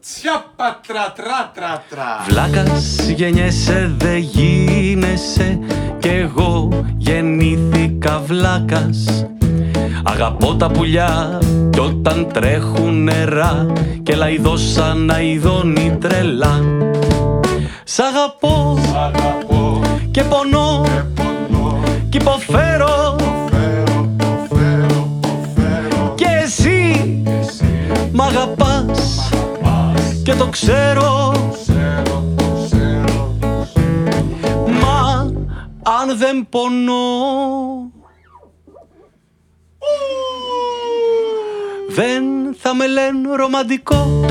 Τσιάπα τρα τρα τρα τρα. Βλάκας γεννιέσαι δε γίνεσαι Κι εγώ γεννήθηκα βλάκας Αγαπώ τα πουλιά κι όταν τρέχουν νερά Και λαϊδώσα να ειδώνει τρελά Σ' αγαπώ Αγαπώ και πονώ και πονώ. κι υποφέρω Φέρω, το φέρω, το φέρω. Και εσύ Εσύ μ' αγαπάς πας. και το ξέρω. Ξέρω, το ξέρω, το ξέρω. Μα αν δεν πονώ Δεν θα με λένε ρομαντικό.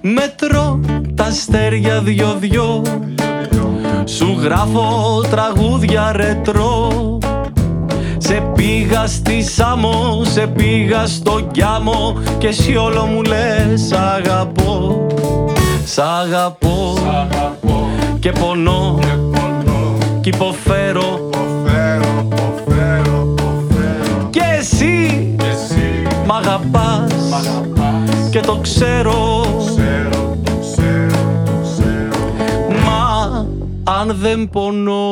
Μετρώ τα αστέρια δυο-δυο. Σου γράφω τραγούδια ρετρό σε πήγα στη Σάμο, σε πήγα στο Γκιάμο Και εσύ όλο μου λες αγαπώ Σ' αγαπώ Αγαπώ και πονώ και πονώ. κι υποφέρω Το φέρω, το φέρω, το φέρω. Και εσύ Και εσύ μ' αγαπάς μ' αγαπάς. και το ξέρω Ξέρω, το ξέρω, το ξέρω. Μα αν δεν πονώ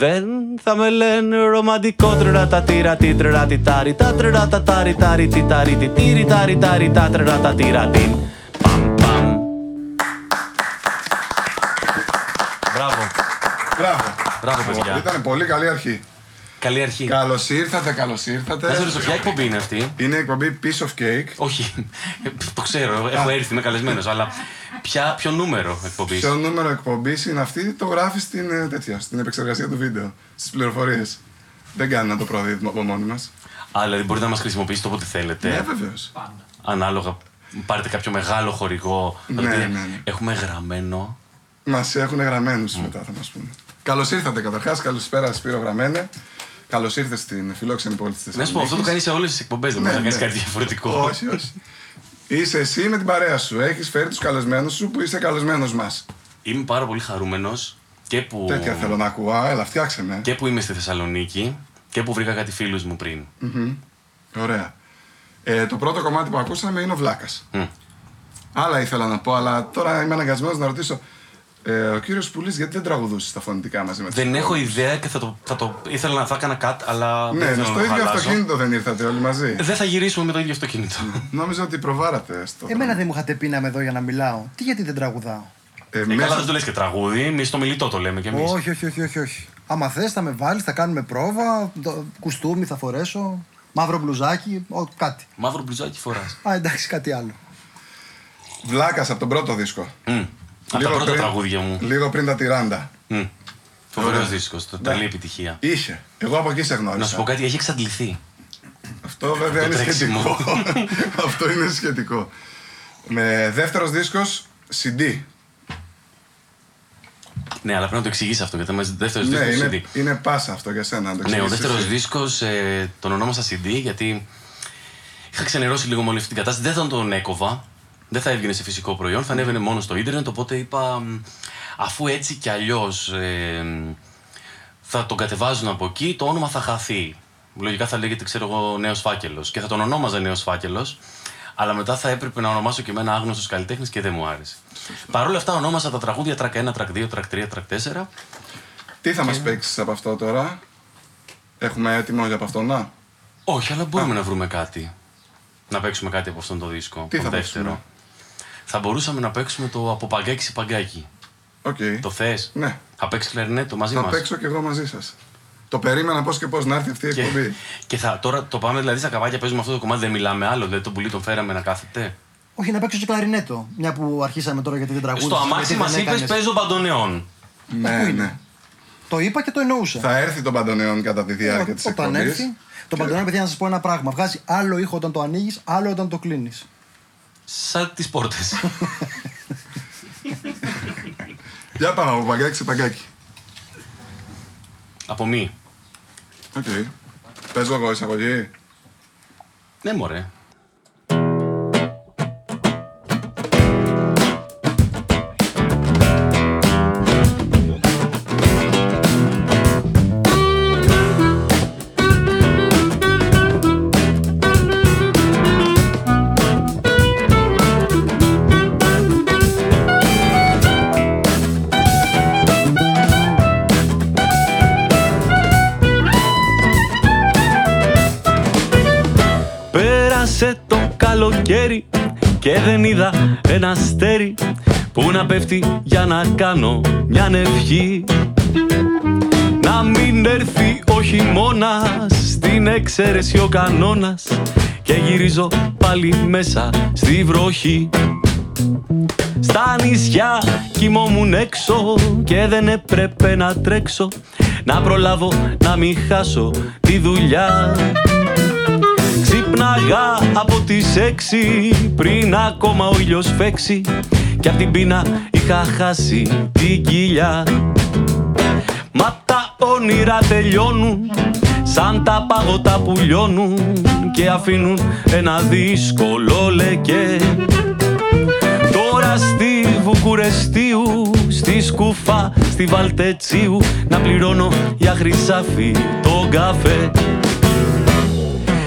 Δεν θα με λένε ρομαντικό τρα τύρα τι τρα τι τάρι τα τρα τα τάρι τάρι τι τάρι τι τύρι τάρι τάρι τα τρα τα τύρα τι Παμ παμ Μπράβο, Μπράβο. μπράβο παιδιά Ήταν πολύ καλή αρχή. Καλή αρχή Καλώς ήρθατε, καλώς ήρθατε. Να σε ρωτήσω ποια εκπομπή είναι αυτή; Είναι η εκπομπή Piece of Cake. Όχι, το ξέρω, έχω έρθει, είμαι καλεσμένος Αλλά ποια, ποιο νούμερο εκπομπής; Ποιο νούμερο εκπομπής είναι αυτή, το γράφεις στην, ε, τέτοια, στην επεξεργασία του βίντεο, στις πληροφορίες. Δεν κάνει να το προδίδουμε από μόνοι μας. Α, δηλαδή μπορείτε να μας χρησιμοποιήσετε όποτε θέλετε. Ναι, βεβαίως. Ανάλογα. Πάρετε κάποιο μεγάλο χορηγό. Ναι, δηλαδή, ναι, ναι. Έχουμε γραμμένο. Μας έχουν γραμμένους μετά, θα μας πούνε. Καλώς ήρθατε καταρχάς, καλησπέρα Σπύρο Γραμμένε. Καλώς ήρθες στην φιλόξενη πόλη της Να σου πω, αυτό το κάνεις σε όλες τις εκπομπές. Δεν Ναι, μπορείς να κάνεις ναι. κάτι διαφορετικό. Όχι, όχι. Είσαι εσύ με την παρέα σου. Έχεις φέρει τους καλεσμένους σου που είσαι καλεσμένος μας. Είμαι πάρα πολύ χαρούμενος και που, Τέτοια θέλω να ακούω. Α, Έλα, φτιάξε με. και που είμαι στη Θεσσαλονίκη και που βρήκα κάτι φίλους μου πριν. Μμμ. Ωραία. Ε, το πρώτο κομμάτι που ακούσαμε είναι ο Βλάκας. Μμ. Άλλα ήθελα να πω, αλλά τώρα είμαι αναγκασμένος να ρωτήσω. Ε, ο κύριος Πουλής, γιατί δεν τραγουδούσε τα φωνητικά μαζί με τους Δεν έχω υπόλοιπους; ιδέα και θα το, θα το ήθελα να θα έκανα κάτι, αλλά Ναι, δεν θέλω στο να το ίδιο χαλάσω. αυτοκίνητο δεν ήρθατε όλοι μαζί; Δεν θα γυρίσουμε με το ίδιο αυτοκίνητο. Νόμιζα ότι προβάρατε στο. Εμένα δεν μου είχατε πει να είμαι εδώ για να μιλάω. Τι γιατί δεν τραγουδάω; Ε, Ε, μέσα- καλά, δεν το λες και τραγούδι, εμείς το μιλητό το λέμε κι εμείς. Όχι, όχι, όχι, όχι, όχι. Άμα θες, θα με βάλεις, θα κάνουμε πρόβα. Το κουστούμι θα φορέσω. Μαύρο μπλουζάκι, ο, κάτι. Μαύρο μπλουζάκι φοράς. Α, εντάξει, κάτι άλλο. Βλάκας από τον πρώτο δίσκο. Από τα πρώτα τραγούδια μου. Λίγο πριν τα τυράντα. Φοβερός Ωραία. δίσκο, τρελή επιτυχία. Είχε. Εγώ από εκεί σε γνώρισα. Να σου πω κάτι, έχει εξαντληθεί. Αυτό βέβαια Το είναι τρέξιμο. σχετικό. Αυτό είναι σχετικό. Με δεύτερος δίσκος CD. Ναι, αλλά πρέπει να το εξηγήσει αυτό γιατί είμαστε δεύτερος Ναι, δίσκος είναι, CD. είναι πάσα αυτό για σένα. να το Ναι, ο εξηγήσεις δεύτερος εσύ. δίσκος ε, τον ονόμασα CD γιατί είχα ξενερώσει λίγο με όλη αυτή την κατάσταση. Δεν θα τον έκοβα. Δεν θα έβγαινε σε φυσικό προϊόν, θα ανέβαινε μόνο στο ίντερνετ. Οπότε είπα, μ, αφού έτσι κι αλλιώς θα τον κατεβάζουν από εκεί, το όνομα θα χαθεί. Λογικά θα λέγεται, ξέρω εγώ, Νέος Φάκελος. Και θα τον ονόμαζα Νέος Φάκελος. Αλλά μετά θα έπρεπε να ονομάσω και εμένα άγνωστος καλλιτέχνης και δεν μου άρεσε. Παρ' όλα αυτά ονόμασα τα τραγούδια track 1, track 2, track 3, track 4. Τι θα μας παίξεις από αυτό τώρα; Έχουμε έτοιμο για από αυτό να; Όχι, αλλά μπορούμε να βρούμε κάτι. Να παίξουμε κάτι από αυτόν τον δίσκο. Τι τον θα δεύτερο. παίξουμε; Θα μπορούσαμε να παίξουμε το από παγκάκι σε παγκάκι. Οκ. Το θες; Ναι. Θα παίξεις κλαρινέτο μαζί Θα μας; παίξω κι εγώ μαζί σας. Το περίμενα πώς και πώς να έρθει αυτή η Και, εκπομπή. και θα, τώρα το πάμε δηλαδή στα καβάκια, παίζουμε αυτό το κομμάτι, δεν μιλάμε άλλο. Δηλαδή τον πουλί τον φέραμε να κάθεται; Όχι, να παίξω και κλαρινέτο. Μια που αρχίσαμε τώρα γιατί δεν τραγούδισα. Στο αμάξι γιατί μας δεν είπες έκανες. παίζω μπαντονεόν. Ναι, Πού είναι; ναι. Το είπα και το εννοούσα. Θα έρθει το μπαντονεόν κατά τη διάρκεια της Ε, Όταν εκπομπής. έρθει. Το μπαντονεόν, παιδιά, να σας πω ένα πράγμα. Βγάζει άλλο ήχο όταν το ανοίγεις, άλλο όταν το κλείνεις. Σαν τις πόρτες. Για πάμε από παγκάκι σε παγκάκι. από μη. Οκ. Παίζω εγώ εισαγωγή. Ναι, μωρέ. Καλοκαίρι και δεν είδα ένα αστέρι που να πέφτει για να κάνω μια ευχή. Να μην έρθει ο χειμώνας στην εξαίρεση ο κανόνας και γυρίζω πάλι μέσα στη βροχή. Στα νησιά κοιμόμουν έξω και δεν έπρεπε να τρέξω να προλάβω να μην χάσω τη δουλειά Ξύπναγα από τις έξι πριν ακόμα ο ήλιος φέξει. Και απ' την πείνα είχα χάσει την κοιλιά. Μα τα όνειρα τελειώνουν σαν τα παγωτά που λιώνουν και αφήνουν ένα δύσκολο λεκέ. Τώρα στη Βουκουρεστίου, στη Σκούφα, στη Βαλτετσίου να πληρώνω για χρυσάφι τον καφέ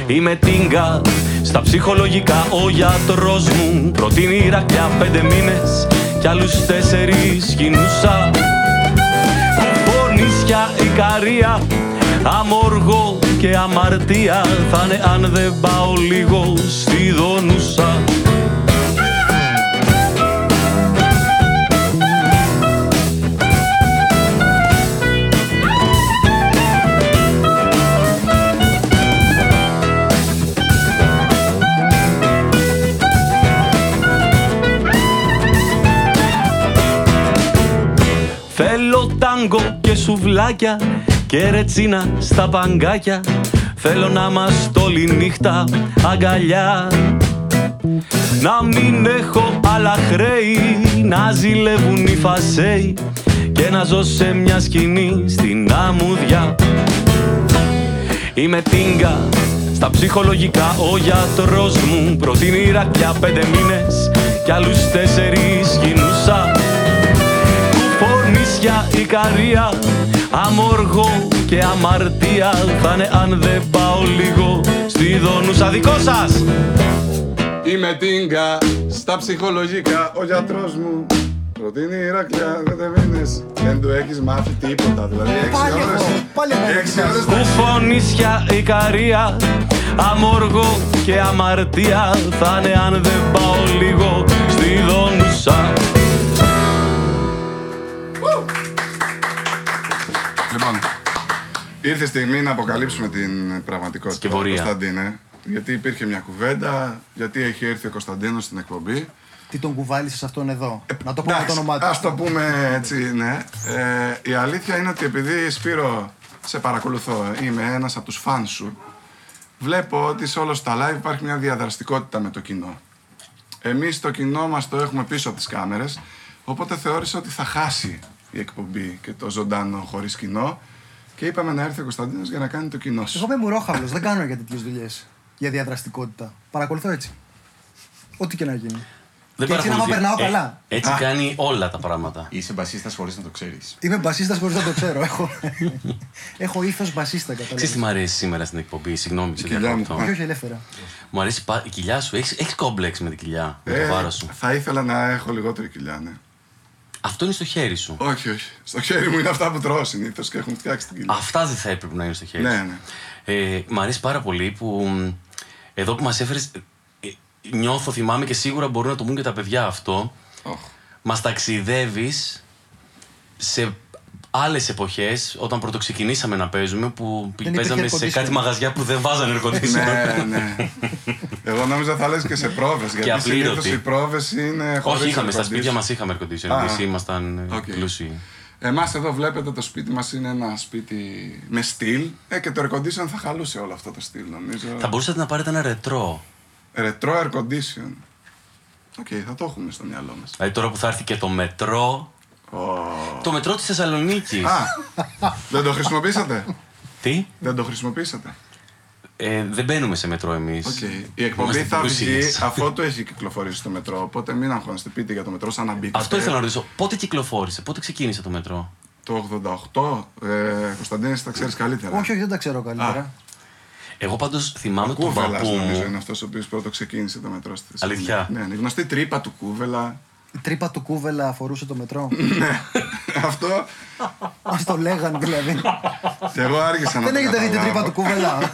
Είμαι τίγκα στα ψυχολογικά ο γιατρός μου Προτείνει ρακιά πέντε μήνες κι άλλους τέσσερις γινούσα Κουφώνισια Ικαρία Αμόργο και αμαρτία θα είναι αν δεν πάω λίγο στη Δονούσα τάγκο και σουβλάκια και ρετσίνα στα παγκάκια. Θέλω να μας όλη νύχτα αγκαλιά. Να μην έχω άλλα χρέη Να ζηλεύουν οι φασέοι Και να ζω σε μια σκηνή στην αμμουδιά. Είμαι τίγκα στα ψυχολογικά ο γιατρός μου Προτείνει ρακιά πέντε μήνες. Κι άλλους τέσσερις γινούσα Κουφώνισια Ικαρία Αμόργο και αμαρτία θα είναι αν δεν πάω λίγο στη δόνουσα. Δικό σας! Είμαι τίγκα στα ψυχολογικά ο γιατρός μου. Προτείνει Ηρακλιά πέντε μήνες Δεν του έχεις μάθει τίποτα Δηλαδή έξι Πάλι ώρες εγώ, πάλι εγώ. Έξι ώρες Κουφώνισια Ικαρία Αμόργο και αμαρτία θα είναι αν δεν πάω λίγο στη δόνουσα ήρθε η στιγμή να αποκαλύψουμε την πραγματικότητα. Και πορεία. Κωνσταντίνε. Γιατί υπήρχε μια κουβέντα, γιατί έχει έρθει ο Κωνσταντίνος στην εκπομπή. Τι τον κουβάλισες αυτόν εδώ; να το πούμε με το Εντάξει, όνομά του. Ας το πούμε έτσι, ναι. Ε, η αλήθεια είναι ότι επειδή Σπύρο σε παρακολουθώ, είμαι ένας από τους φαν σου, βλέπω ότι σε όλα τα live υπάρχει μια διαδραστικότητα με το κοινό. Εμείς το κοινό μας το έχουμε πίσω από τις κάμερες, οπότε θεώρησα ότι θα χάσει η εκπομπή και το ζωντάνο χωρίς κοινό και είπαμε να έρθει ο Κωνσταντίνος για να κάνει το κοινό σου. Εγώ είμαι μουρόχαυλος, δεν κάνω για τέτοιες δουλειές. Για διαδραστικότητα. Παρακολουθώ έτσι. Ό,τι και να γίνει. Δεν Και έτσι να παρακολουθεί. πάω περνάω Ε, καλά. έτσι κάνει όλα τα πράγματα. Είσαι μπασίστας χωρίς να το ξέρεις. Είμαι μπασίστας χωρίς να το ξέρω. Έχω, έχω ήθο μπασίστα Ξέρεις τι καταλαβαίνω. μου αρέσει σήμερα στην εκπομπή, συγγνώμη που σε κοιλιά μου. διακόπτω. Όχι, όχι, ελεύθερα. Μου αρέσει πα- η κοιλιά σου. Έχεις, έχεις κόμπλεξ με την κοιλιά, με Ε, το βάρος σου. θα ήθελα να έχω λιγότερη κοιλιά, ναι. Αυτό είναι στο χέρι σου. Όχι, όχι. Στο χέρι μου είναι αυτά που τρώω συνήθως και έχουν φτιάξει την κοιλιά. Αυτά δεν θα έπρεπε να είναι στο χέρι Ναι, σου. ναι. Ε, μ' αρέσει πάρα πολύ που μ, εδώ που μας έφερες, ε, νιώθω, θυμάμαι και σίγουρα μπορούν να το πούν και τα παιδιά αυτό, Οχ. μας ταξιδεύεις σε άλλες εποχές, όταν πρωτοξεκινήσαμε να παίζουμε, που Δεν υπήρχε παίζαμε air σε conditioner. κάτι μαγαζιά που δεν βάζανε air conditioner. ναι, ναι. Εγώ νόμιζα θα λες και σε πρόβες, γιατί απλήρωτη. συνήθως οι πρόβες είναι χωρίς Όχι, είχαμε, air στα σπίτια conditioner. μας είχαμε air conditioner, Α, εμείς α. ήμασταν ε, Οκ. πλούσιοι. Εμάς εδώ βλέπετε το σπίτι μας είναι ένα σπίτι με στυλ ε, και το air condition θα χαλούσε όλο αυτό το στυλ νομίζω. Θα μπορούσατε να πάρετε ένα ρετρό. Retro air condition. OK, θα το έχουμε στο μυαλό μας. Δηλαδή τώρα που θα έρθει και το μετρό. Ω. Το μετρό της Θεσσαλονίκης. Α, δεν το χρησιμοποίησατε; Τι; δεν το χρησιμοποίησατε; Ε, δεν μπαίνουμε σε μετρό εμείς. Οκ. Η εκπομπή Είμαστε θα βγει πλούσιες. αφού το έχει κυκλοφορήσει στο μετρό. Οπότε μην αγχώνεστε, πείτε για το μετρό σαν να μπήκατε. Αυτό ήθελα να ρωτήσω. Πότε κυκλοφόρησε, πότε ξεκίνησε το μετρό; Το 88, ε, Κωνσταντίνε, τα ξέρεις καλύτερα. Όχι, όχι, δεν τα ξέρω καλύτερα. Εγώ πάντως θυμάμαι τον Κούβελα, παππού νομίζω, είναι μου. αυτός ο οποίος πρώτο ξεκίνησε το μετρό στη Θεσσαλονίκη. Αλήθεια; Ναι, είναι η γνωστή τρύπα του Κούβελα. Η τρύπα του Κούβελα αφορούσε το μετρό. Αυτό Α το λέγαν δηλαδή. και εγώ άργησα να Δεν το έχετε δει την καταλάβω. τρύπα του κούβελα;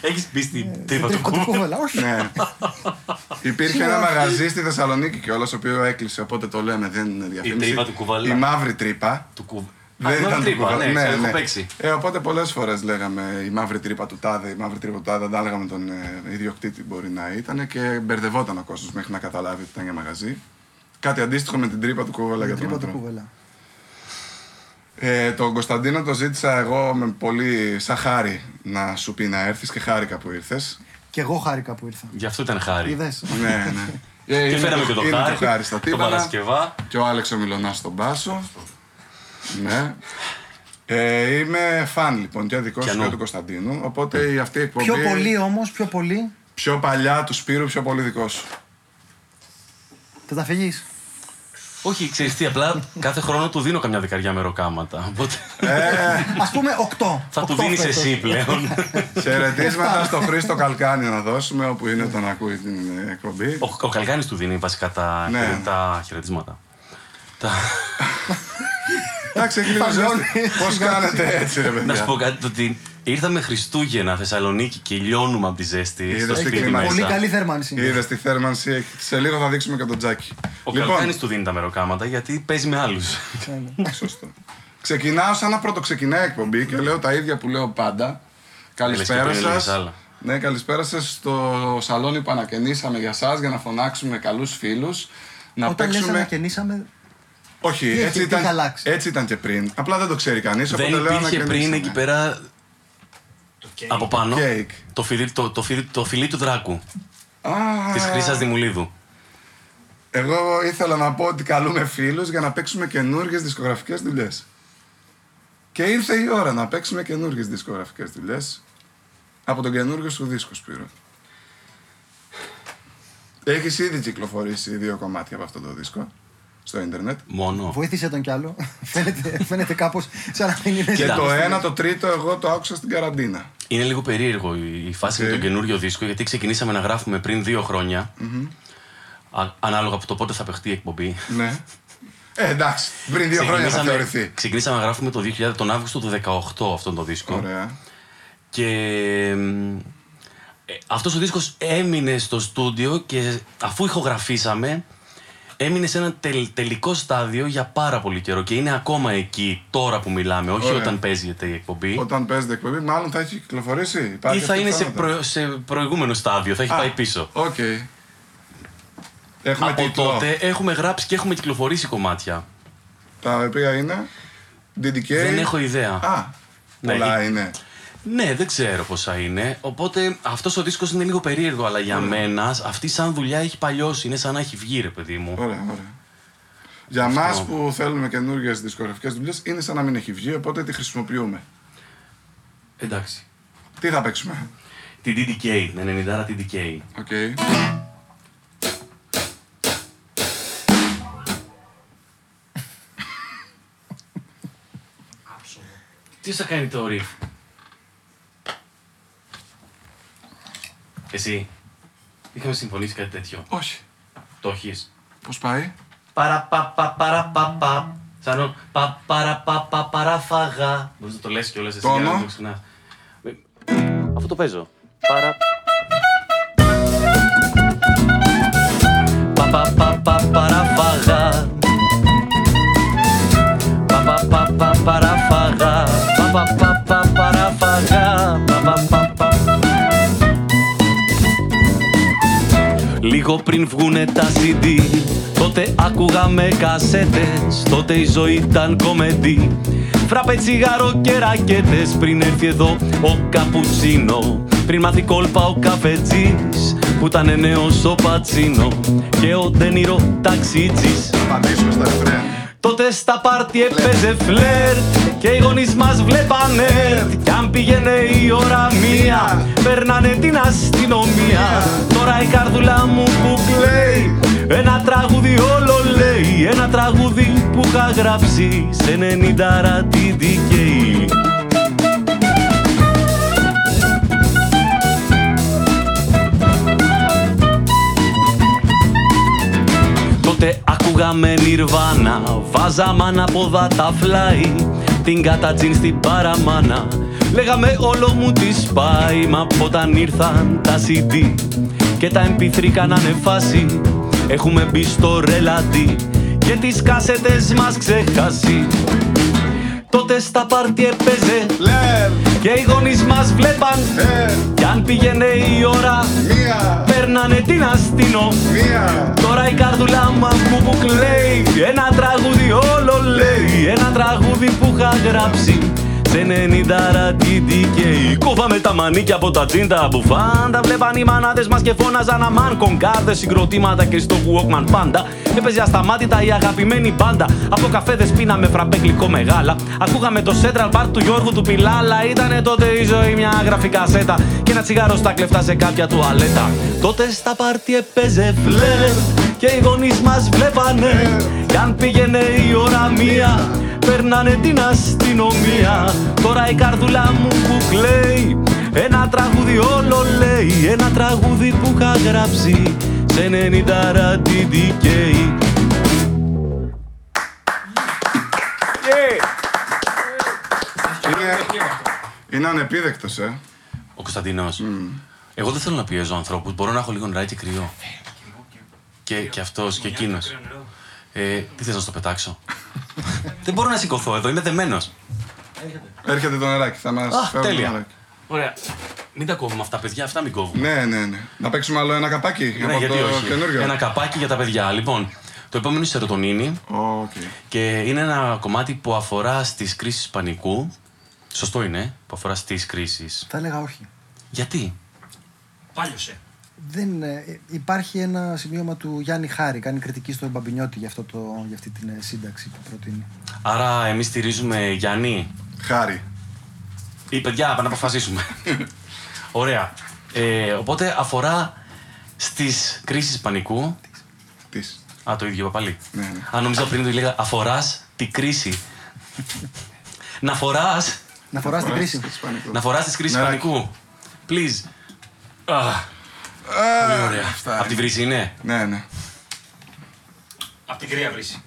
Έχεις μπει στην Την τρύπα του τρύπα του κούβελα; κούβελα, όχι. Ναι. Υπήρχε ένα μαγαζί στη Θεσσαλονίκη κιόλας, ο οποίο έκλεισε, οπότε το λέμε, δεν είναι διαφήμιση. τρύπα του κουβαλά. Η μαύρη τρύπα. Του κούβελα. Δεν ήταν του τρύπα, κουβαλά. ναι, ξέρω, έχω παίξει. Ε, οπότε πολλές φορές λέγαμε η μαύρη τρύπα του τάδε, η μαύρη τρύπα του τάδε, δεν τα έλεγαμε τον ε, ιδιοκτήτη μπορεί να ήταν και μπερδευόταν ο κόσμος μέχρι να καταλάβει ότι ήταν για μαγαζί. Κάτι αντίστοιχο με την τρύπα του κούβαλα για Την το τρύπα του μετρό. κούβελα. Ε, τον Κωνσταντίνο το ζήτησα εγώ με πολύ σαν χάρη να σου πει να έρθεις και χάρηκα που ήρθες. Κι εγώ χάρηκα που ήρθα. Γι' αυτό ήταν χάρη. Είδες; ναι, ναι. Ε, Και είναι φέραμε το- και το είναι χάρη. το χάρη στα Το τύπανα. Παρασκευά. Και ο Άλεξ ο Μιλωνάς στον Πάσο. ναι. Ε, είμαι φαν λοιπόν και δικό σου Πιανού. και του Κωνσταντίνου. Οπότε η αυτή η εκπομπή. Πιο πολύ όμως, πιο πολύ. πιο παλιά του Σπύρου, πιο πολύ δικό σου. Θα τα φύγεις; Όχι, ξέρεις τι, απλά κάθε χρόνο του δίνω καμιά δεκαριά μεροκάματα. Οπότε Α πούμε 8. θα του δίνεις εσύ πλέον. Χαιρετίσματα στο Χρήστο Καλκάνη να δώσουμε όπου είναι τον ακούει την ε, εκπομπή. Ο, ο Καλκάνης του δίνει βασικά τα, Ναι. χαιρε- τα χαιρετίσματα. Τα... Εντάξει, έχει λίγο Παγώνει. Πώς κάνετε έτσι, ρε Να σου παιδιά. πω κάτι, το ότι ήρθαμε Χριστούγεννα Θεσσαλονίκη και λιώνουμε από τη ζέστη Είδες στο τι σπίτι κλίμα μέσα. Πολύ καλή θέρμανση. Είδες τη θέρμανση, έχει- σε λίγο θα δείξουμε και τον Τζάκι. Ο Καλκάνης του δίνει τα μεροκάματα γιατί παίζει με άλλους. Σωστό. Ξεκινάω σαν να πρωτοξεκινάει η εκπομπή και λέω τα ίδια που λέω πάντα. Καλησπέρα Λες και πριν σας. έλεγες άλλα. Ναι, καλησπέρα σας στο σαλόνι που ανακαινήσαμε για εσά για να φωνάξουμε καλούς φίλους. Να Όταν λες παίξουμε. ανακαινήσαμε. Όχι, Τι έτσι, έχει- τι ήταν, έχει αλλάξεις; έτσι ήταν και πριν. Απλά δεν το ξέρει κανείς. Δεν υπήρχε πριν εκεί πέρα από πάνω Κέικ. το φιλί, το, το, φιλί, το φιλί του Δράκου Α, της Χρύσας Δημουλίδου. Εγώ ήθελα να πω ότι καλούμε φίλους για να παίξουμε καινούργιες δισκογραφικές δουλειές. Και ήρθε η ώρα να παίξουμε καινούργιες δισκογραφικές δουλειές από τον καινούργιο σου δίσκο, Σπύρο. Έχεις ήδη κυκλοφορήσει δύο κομμάτια από αυτό το δίσκο στο ίντερνετ. Μόνο. Βοήθησε τον κι άλλο. φαίνεται φαίνεται κάπως σαν να μην είναι Και Κοίτα. το ένα, το τρίτο, εγώ το άκουσα στην καραντίνα. Είναι λίγο περίεργο η η φάση Οκ. με τον καινούριο δίσκο γιατί ξεκινήσαμε να γράφουμε πριν δύο χρόνια. Α- ανάλογα από το πότε θα παιχτεί η εκπομπή. Ναι. Ε, εντάξει, πριν δύο χρόνια θα θεωρηθεί. ξεκινήσαμε να γράφουμε το 2000, τον Αύγουστο του 2018 αυτόν τον δίσκο. Ωραία. Και μ, ε, αυτός ο δίσκος έμεινε στο στούντιο και αφού ηχογραφήσαμε έμεινε σε ένα τελ- τελικό στάδιο για πάρα πολύ καιρό και είναι ακόμα εκεί τώρα που μιλάμε, όχι Ωραία. όταν παίζεται η εκπομπή. Όταν παίζεται εκπομπή, μάλλον θα έχει κυκλοφορήσει. Υπάρχει Ή θα αυτή η είναι σε, πιθανότητα. προ- σε προηγούμενο στάδιο, θα έχει Α, πάει πίσω. Οκ. Έχουμε Από τίτλο. τότε έχουμε γράψει και έχουμε κυκλοφορήσει κομμάτια. Τα οποία είναι. DDK. Δεν έχω ιδέα. Α, Ναι, πολλά η- είναι. Ναι, δεν ξέρω πόσα είναι. Οπότε αυτός ο δίσκος είναι λίγο περίεργο, αλλά για μένα αυτή σαν δουλειά έχει παλιώσει. Είναι σαν να έχει βγει, ρε παιδί μου. Ωραία, ωραία. Για Αυτό. μας που θέλουμε καινούργιες δισκογραφικές δουλειές είναι σαν να μην έχει βγει, οπότε τη χρησιμοποιούμε. Εντάξει. Τι θα παίξουμε; Την DDK, την 90 DDK. OK. Τι θα κάνει το riff; Εσύ. Είχαμε συμφωνήσει κάτι τέτοιο; Όχι. Το έχεις; Πώς πάει; Παραπαπα, παραπαπα. Σαν να πα, παραπαπα, παραφαγά. Μπορείς να το λες κιόλας εσύ Τόνο. για να το ξεχνάς. Ε, Αυτό το παίζω. Παρα... Πα, Λίγο πριν βγουνε τα CD Τότε άκουγαμε κασέτες Τότε η ζωή ήταν κομεντή. Φράπε τσιγάρο και ρακέτες Πριν έρθει εδώ ο καπουτσίνο. Πριν μάθει κόλπα ο καφετζής Που ήταν νέος ο πατσίνο. Και ο ντενίρο ταξίτζης. Απαντήσουμε στα ρεφρέν. Τότε στα πάρτι έπαιζε φλερ και οι γονείς μας βλέπανε. Κι αν πήγαινε η ώρα μία Περνάνε την αστυνομία. Τώρα η καρδούλα μου που κλαίει Ένα τραγούδι όλο λέει. Ένα τραγούδι που είχα γράψει Σε 90 ρατιντικέι Ακούγαμε νιρβάνα, βάζαμε ανάποδα τα φλάι Την κατατζίν στην παραμάνα. Λέγαμε όλο μου τη σπάει Μα όταν ήρθαν τα CD Και τα MP3 κάνανε φάση. Έχουμε μπει στο ρελαντί Και τις κάσετες μας ξεχάσει Τότε στα πάρτι έπαιζε. Λεβ, Και οι γονείς μας βλέπαν. Ε, Κι αν πήγαινε η ώρα μία, Παίρνανε την αστυνομία μία. Τώρα η καρδουλά μου μου που κλαίει. Ένα τραγούδι όλο λέει. Ένα τραγούδι που είχα γράψει σε 90 ρατιντικέι Κόβαμε τα μανίκια από τα τζίντα μπουφάν Τα βλέπαν οι μανάδες μας και φώναζαν αμάν. Κονκάρδες, συγκροτήματα και στο Walkman πάντα. Έπαιζε ασταμάτητα η αγαπημένη μπάντα. Από καφέδες πίναμε φραμπέ γλυκό μεγάλα. Ακούγαμε το Central Park του Γιώργου του Πιλάλα. Ήτανε τότε η ζωή μια γραφικά σέτα Και ένα τσιγάρο στα κλεφτά σε κάποια τουαλέτα. Τότε στα πάρτι έπαιζε φλερ. Και οι γονείς μας βλέπανε. Κι αν πήγαινε η ώρα μία Παίρνανε την αστυνομία Τώρα η καρδούλα μου που κλαίει Ένα τραγούδι όλο λέει Ένα τραγούδι που είχα γράψει Σε 90 ρατιντικέι Είναι, είναι ανεπίδεκτος, ε. Ο Κωνσταντίνο. Εγώ δεν θέλω να πιέζω ανθρώπους. Μπορώ να έχω λίγο νεράκι και κρυό. Και, και αυτός και εκείνος. Ε, τι θες να στο πετάξω; δεν μπορώ να σηκωθώ εδώ, είμαι δεμένος. Έρχεται το νεράκι, θα μας Α, φέρουν το τέλεια. νεράκι. Ωραία. Μην τα κόβουμε αυτά, παιδιά, αυτά μην κόβουμε. Ναι, ναι, ναι. Να παίξουμε άλλο ένα καπάκι Ναι, από γιατί το όχι. καινούριο. Ένα καπάκι για τα παιδιά. Λοιπόν, το επόμενο είναι η σερωτονίνη Οκ. και είναι ένα κομμάτι που αφορά στις κρίσεις πανικού. Σωστό είναι, που αφορά στις κρίσεις. Θα έλεγα όχι. Γιατί; Πάλιωσε. Δεν, ε, υπάρχει ένα σημείωμα του Γιάννη Χάρη, κάνει κριτική στον Μπαμπινιώτη για, αυτό το, για αυτή την ε, σύνταξη που προτείνει. Άρα εμείς στηρίζουμε Γιάννη. Χάρη. Ή παιδιά, πάμε να αποφασίσουμε. Ωραία. Ε, οπότε αφορά στις κρίσεις πανικού. Της. Α, το ίδιο είπα πάλι. Ναι, ναι. Αν νόμιζα πριν το λέγα αφοράς τη κρίση. να φοράς. Να φοράς την κρίση. Της πανικού. Να φοράς τι κρίσει Νεράκι. πανικού. Please. Α, Α, πολύ ωραία. αυτά Από την είναι. κρίση είναι; Ναι, ναι. Απ' την κρύα βρύση.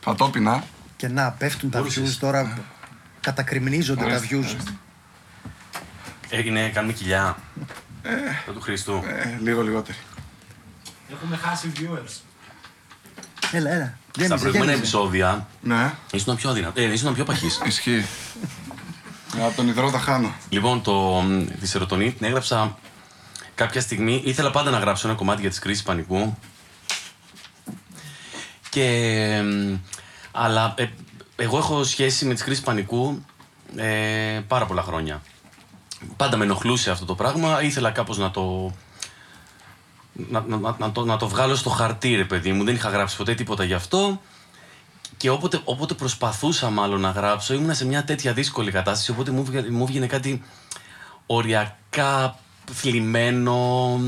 Θα το πεινά. Και να πέφτουν τα Μπορούσες. views τώρα. Κατακριμνίζονται τα views. Έγινε, κάνουμε κοιλιά. Ε. του Χριστού. Ε, λίγο λιγότερη. Έχουμε χάσει viewers. Έλα, έλα. Στα Γέμιζε, προηγούμενα γέμιζε. επεισόδια Ναι, ήσουν πιο αδύνατο. Ε, ήσουν πιο παχή. ισχύει. Από τον υδρό τα χάνω. Λοιπόν, το, μ, τη σερωτονίνη την έγραψα κάποια στιγμή. Ήθελα πάντα να γράψω ένα κομμάτι για τις κρίσεις πανικού. Και, μ, αλλά ε, εγώ έχω σχέση με τις κρίσεις πανικού ε, πάρα πολλά χρόνια. Πάντα με ενοχλούσε αυτό το πράγμα. Ήθελα κάπως να το, να, να, να, να το, να το βγάλω στο χαρτί, ρε παιδί μου. Δεν είχα γράψει ποτέ τίποτα γι' αυτό. Και όποτε, όποτε προσπαθούσα μάλλον να γράψω, ήμουν σε μια τέτοια δύσκολη κατάσταση, οπότε μου, βγα- μου βγαίνει κάτι οριακά θλιμμένο,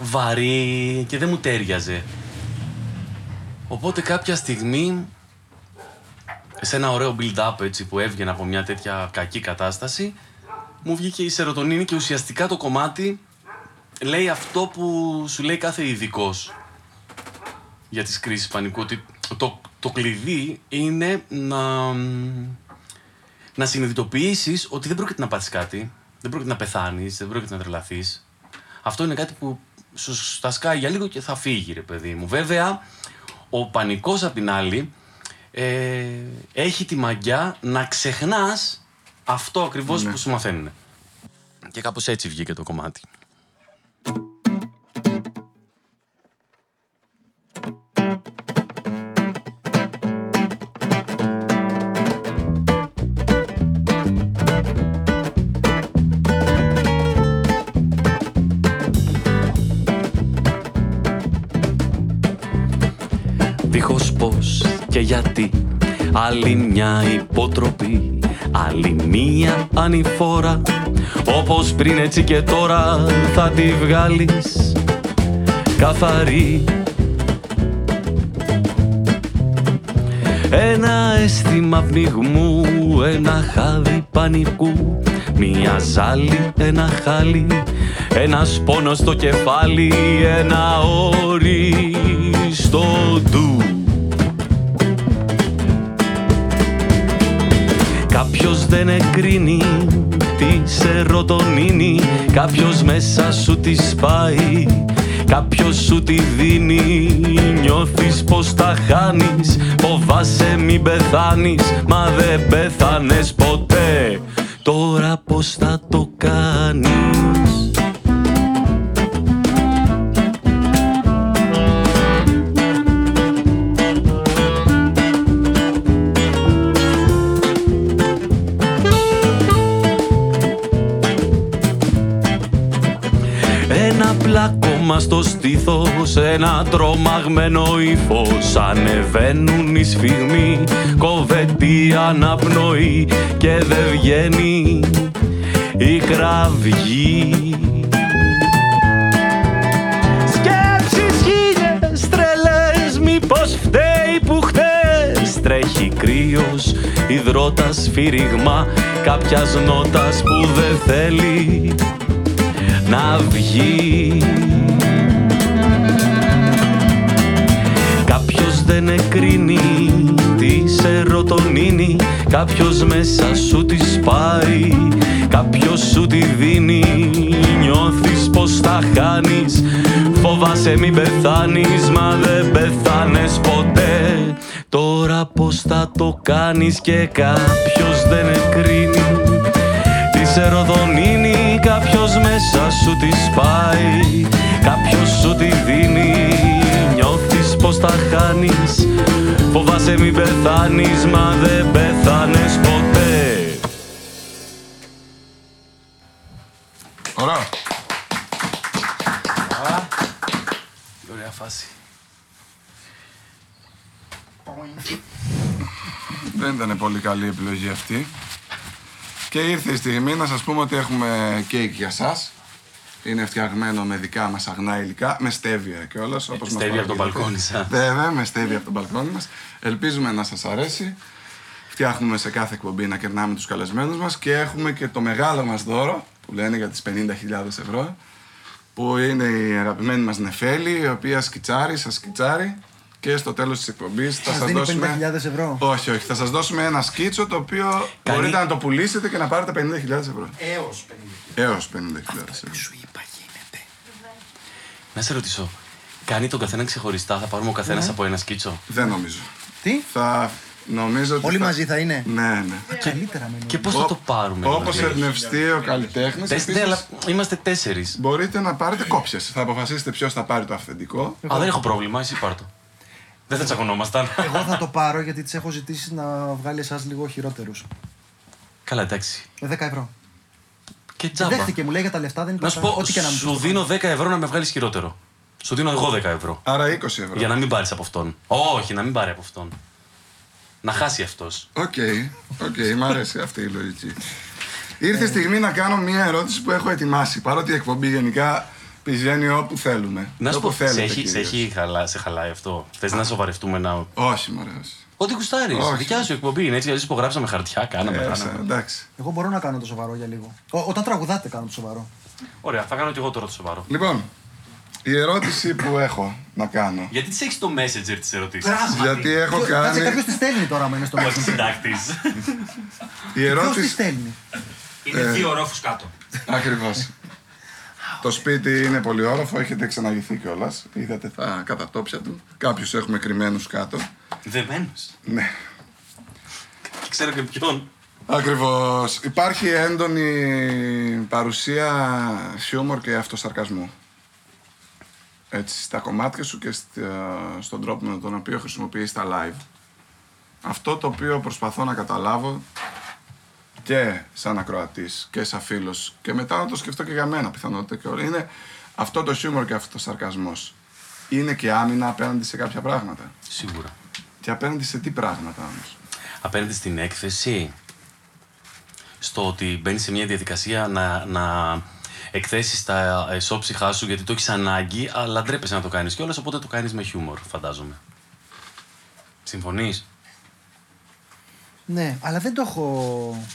βαρύ και δεν μου τέριαζε. Οπότε κάποια στιγμή, σε ένα ωραίο build-up έτσι που έβγαινε από μια τέτοια κακή κατάσταση, μου βγήκε η σερωτονίνη και ουσιαστικά το κομμάτι λέει αυτό που σου λέει κάθε ειδικός για τις κρίσεις πανικού ότι το, το κλειδί είναι να, να συνειδητοποιήσεις ότι δεν πρόκειται να πάθεις κάτι, δεν πρόκειται να πεθάνεις, δεν πρόκειται να τρελαθείς. Αυτό είναι κάτι που σου στα σκάει για λίγο και θα φύγει ρε παιδί μου. Βέβαια, ο πανικός απ' την άλλη ε, έχει τη μαγιά να ξεχνάς αυτό ακριβώς που σου μαθαίνουν. Και κάπως έτσι βγήκε το κομμάτι. Δίχως πώς και γιατί; Άλλη μια υποτροπή Άλλη μια ανηφόρα. Όπως πριν έτσι και τώρα Θα τη βγάλεις. Καθαρή. Ένα αίσθημα πνιγμού, ένα χάδι πανικού. Μια ζάλη, ένα χάλι, Ένας πόνος στο κεφάλι, ένα όριστο ντου Κάποιος δεν εκρίνει τη σερωτονίνη Κάποιος μέσα σου τη σπάει Κάποιος σου τη δίνει. Νιώθεις πως τα χάνεις Φοβάσαι μην πεθάνεις. Μα δεν πέθανες ποτέ. Τώρα πως θα το κάνεις; Πλάκωμα στο στήθος, ένα τρομαγμένο ύφος. Ανεβαίνουν οι σφιγμοί, κόβεται η αναπνοή Και δεν βγαίνει η κραυγή. Σκέψεις χίλιες τρελές, μήπως φταίει που χτες Τρέχει κρύος, υδρότας σφύριγμα Κάποιας νότας που δεν θέλει να βγει δεν εκρίνει τη σερωτονίνη Κάποιος μέσα σου τη σπάει Κάποιος σου τη δίνει. Νιώθεις πως τα χάνεις Φοβάσαι μην πεθάνεις Μα δεν πεθάνες ποτέ. Τώρα πως θα το κάνεις Και κάποιος δεν εκρίνει. Τη σερωτονίνη κάποιος μέσα σου τη σπάει τα χάνεις Φοβάσαι μην πεθάνεις Μα δεν πέθανες ποτέ Ωραία. Ωραία φάση. Δεν ήταν πολύ καλή η επιλογή αυτή. Και ήρθε η στιγμή να σας πούμε ότι έχουμε κέικ για σας. Είναι φτιαγμένο με δικά μας αγνά υλικά, με στέβια κιόλας. όπως μας στέβια από το παραγγείλατε. μπαλκόνι σας. Βέβαια, με στέβια από το μπαλκόνι μας. Ελπίζουμε να σας αρέσει. Φτιάχνουμε σε κάθε εκπομπή να κερνάμε τους καλεσμένους μας και έχουμε και το μεγάλο μας δώρο, που λένε για τις 50.000 ευρώ, που είναι η αγαπημένη μας Νεφέλη, η οποία σκιτσάρει, σας σκιτσάρει και στο τέλος της εκπομπής θα Σας σας δίνει δώσουμε... 50.000 ευρώ. Όχι, όχι. Θα σας δώσουμε ένα σκίτσο το οποίο Κάνει- μπορείτε να το πουλήσετε και να πάρετε 50.000 ευρώ. Έως 50. Έως 50.000 ευρώ. Να σε ρωτήσω, κάνει τον καθένα ξεχωριστά, θα πάρουμε ο καθένας από ένα σκίτσο; Δεν νομίζω. Τι, Θα νομίζω ότι όλοι θα- μαζί θα είναι; Ναι, ναι. Καλύτερα με Και πώς θα το πάρουμε, Όπως δηλαδή; εμπνευστεί ο καλλιτέχνης. Τεσ- ναι, αλλά είμαστε τέσσερις. Μπορείτε να πάρετε κόψε. Θα αποφασίσετε ποιος θα πάρει το αυθεντικό. Α, δεν έχω πρόβλημα, εσύ πάρ' το. Δεν θα τσακωνόμασταν. Εγώ θα το πάρω γιατί τη έχω ζητήσει να βγάλει εσάς λίγο χειρότερους. Καλά, εντάξει. Με 10 ευρώ. Και τζάμπα. Δέχτηκε, μου λέει για τα λεφτά δεν Να σου υπάρχει. πω, Ό,τι και να μου σου πεις. δίνω 10 ευρώ να με βγάλεις χειρότερο. Σου δίνω εγώ 10 ευρώ. Άρα 20 ευρώ. Για να μην πάρεις από αυτόν. Όχι, να μην πάρει από αυτόν. Να χάσει αυτός. OK, OK, μ' αρέσει αυτή η λογική. Ήρθε η στιγμή να κάνω μια ερώτηση που έχω ετοιμάσει. Παρότι η εκπομπή γενικά πηγαίνει όπου θέλουμε. Να σου όπου πω, σε θέλετε, έχει, σε κυρίως. έχει χαλά, σε χαλάει αυτό; Θες να σοβαρευτούμε να. Όχι, μ' αρέσει. Ό,τι γουστάρεις. Όχι. Δικιά σου εκπομπή είναι έτσι. αλλιώς υπογράψαμε χαρτιά, κάναμε. Ε, κάναμε. σε- εντάξει. Εγώ μπορώ να κάνω το σοβαρό για λίγο. Ό, όταν τραγουδάτε κάνω το σοβαρό. Ωραία, θα κάνω και εγώ τώρα το σοβαρό. Λοιπόν, η ερώτηση που έχω να κάνω. Γιατί της έχεις το messenger της ερωτήση. Γιατί έχω Κάτσε κάνει. κάποιος τη στέλνει τώρα μένει στο Όχι μέλλον. συντάκτης. Η Ποιος τη ερώτηση. στέλνει; Είναι δύο ορόφους κάτω. Ακριβώς. Το σπίτι είναι πολύ όροφο, έχετε ξαναγηθεί κιόλας. Είδατε τα κατατόπια του. Κάποιους έχουμε κρυμμένους κάτω. Δεμένο. Ναι. Και ξέρω και ποιον. Ακριβώς. Υπάρχει έντονη παρουσία χιούμορ και αυτοσαρκασμού. Έτσι, στα κομμάτια σου και στα- στον τρόπο με τον οποίο χρησιμοποιείς τα live. Αυτό το οποίο προσπαθώ να καταλάβω και σαν ακροατής και σαν φίλος και μετά να το σκεφτώ και για μένα πιθανότητα και όλα, είναι αυτό το χιούμορ και αυτός ο σαρκασμός. Είναι και άμυνα απέναντι σε κάποια πράγματα. Σίγουρα. Και απέναντι σε τι πράγματα όμως. Απέναντι στην έκθεση, στο ότι μπαίνεις σε μια διαδικασία να, να εκθέσεις τα εσώψυχά σου γιατί το έχεις ανάγκη, αλλά ντρέπεσαι να το κάνεις κιόλας, οπότε το κάνεις με χιούμορ, φαντάζομαι. Συμφωνείς; Ναι, αλλά δεν το έχω.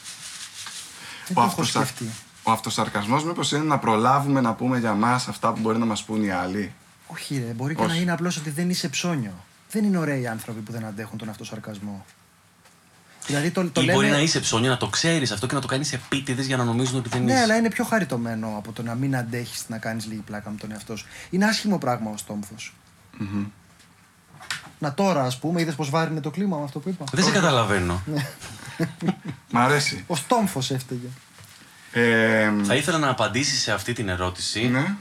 Δεν Ο το έχω αυτοσα- σκεφτεί. Ο Ο αυτοσαρκασμός μήπως είναι να προλάβουμε να πούμε για μας αυτά που μπορεί να μας πούν οι άλλοι; Όχι, ρε, μπορεί και Όχι. να είναι απλώς ότι δεν είσαι ψώνιο. Δεν είναι ωραίοι άνθρωποι που δεν αντέχουν τον αυτοσαρκασμό. Δηλαδή το, το Ή λέμε. μπορεί να είσαι ψώνια, να το ξέρεις αυτό και να το κάνεις επίτηδες για να νομίζουν ότι δεν Ναι, είσαι. αλλά είναι πιο χαριτωμένο από το να μην αντέχεις να κάνεις λίγη πλάκα με τον εαυτό σου. Είναι άσχημο πράγμα ο στόμφος. Να τώρα, ας πούμε, είδες πώ βάρινε το κλίμα με αυτό που είπα. Δεν σε καταλαβαίνω. Μ' αρέσει. Ο στόμφος έφταιγε. Ε, Θα ήθελα να απαντήσει σε αυτή την ερώτηση ναι.